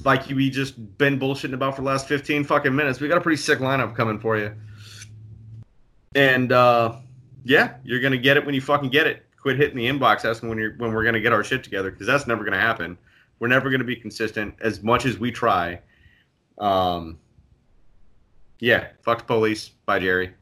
Speaker 1: like we just been bullshitting about for the last 15 fucking minutes. We got a pretty sick lineup coming for you. And uh, yeah, you're gonna get it when you fucking get it. Quit hitting the inbox asking when you're when we're gonna get our shit together because that's never gonna happen. We're never gonna be consistent as much as we try. Um, yeah, fuck the police. Bye, Jerry.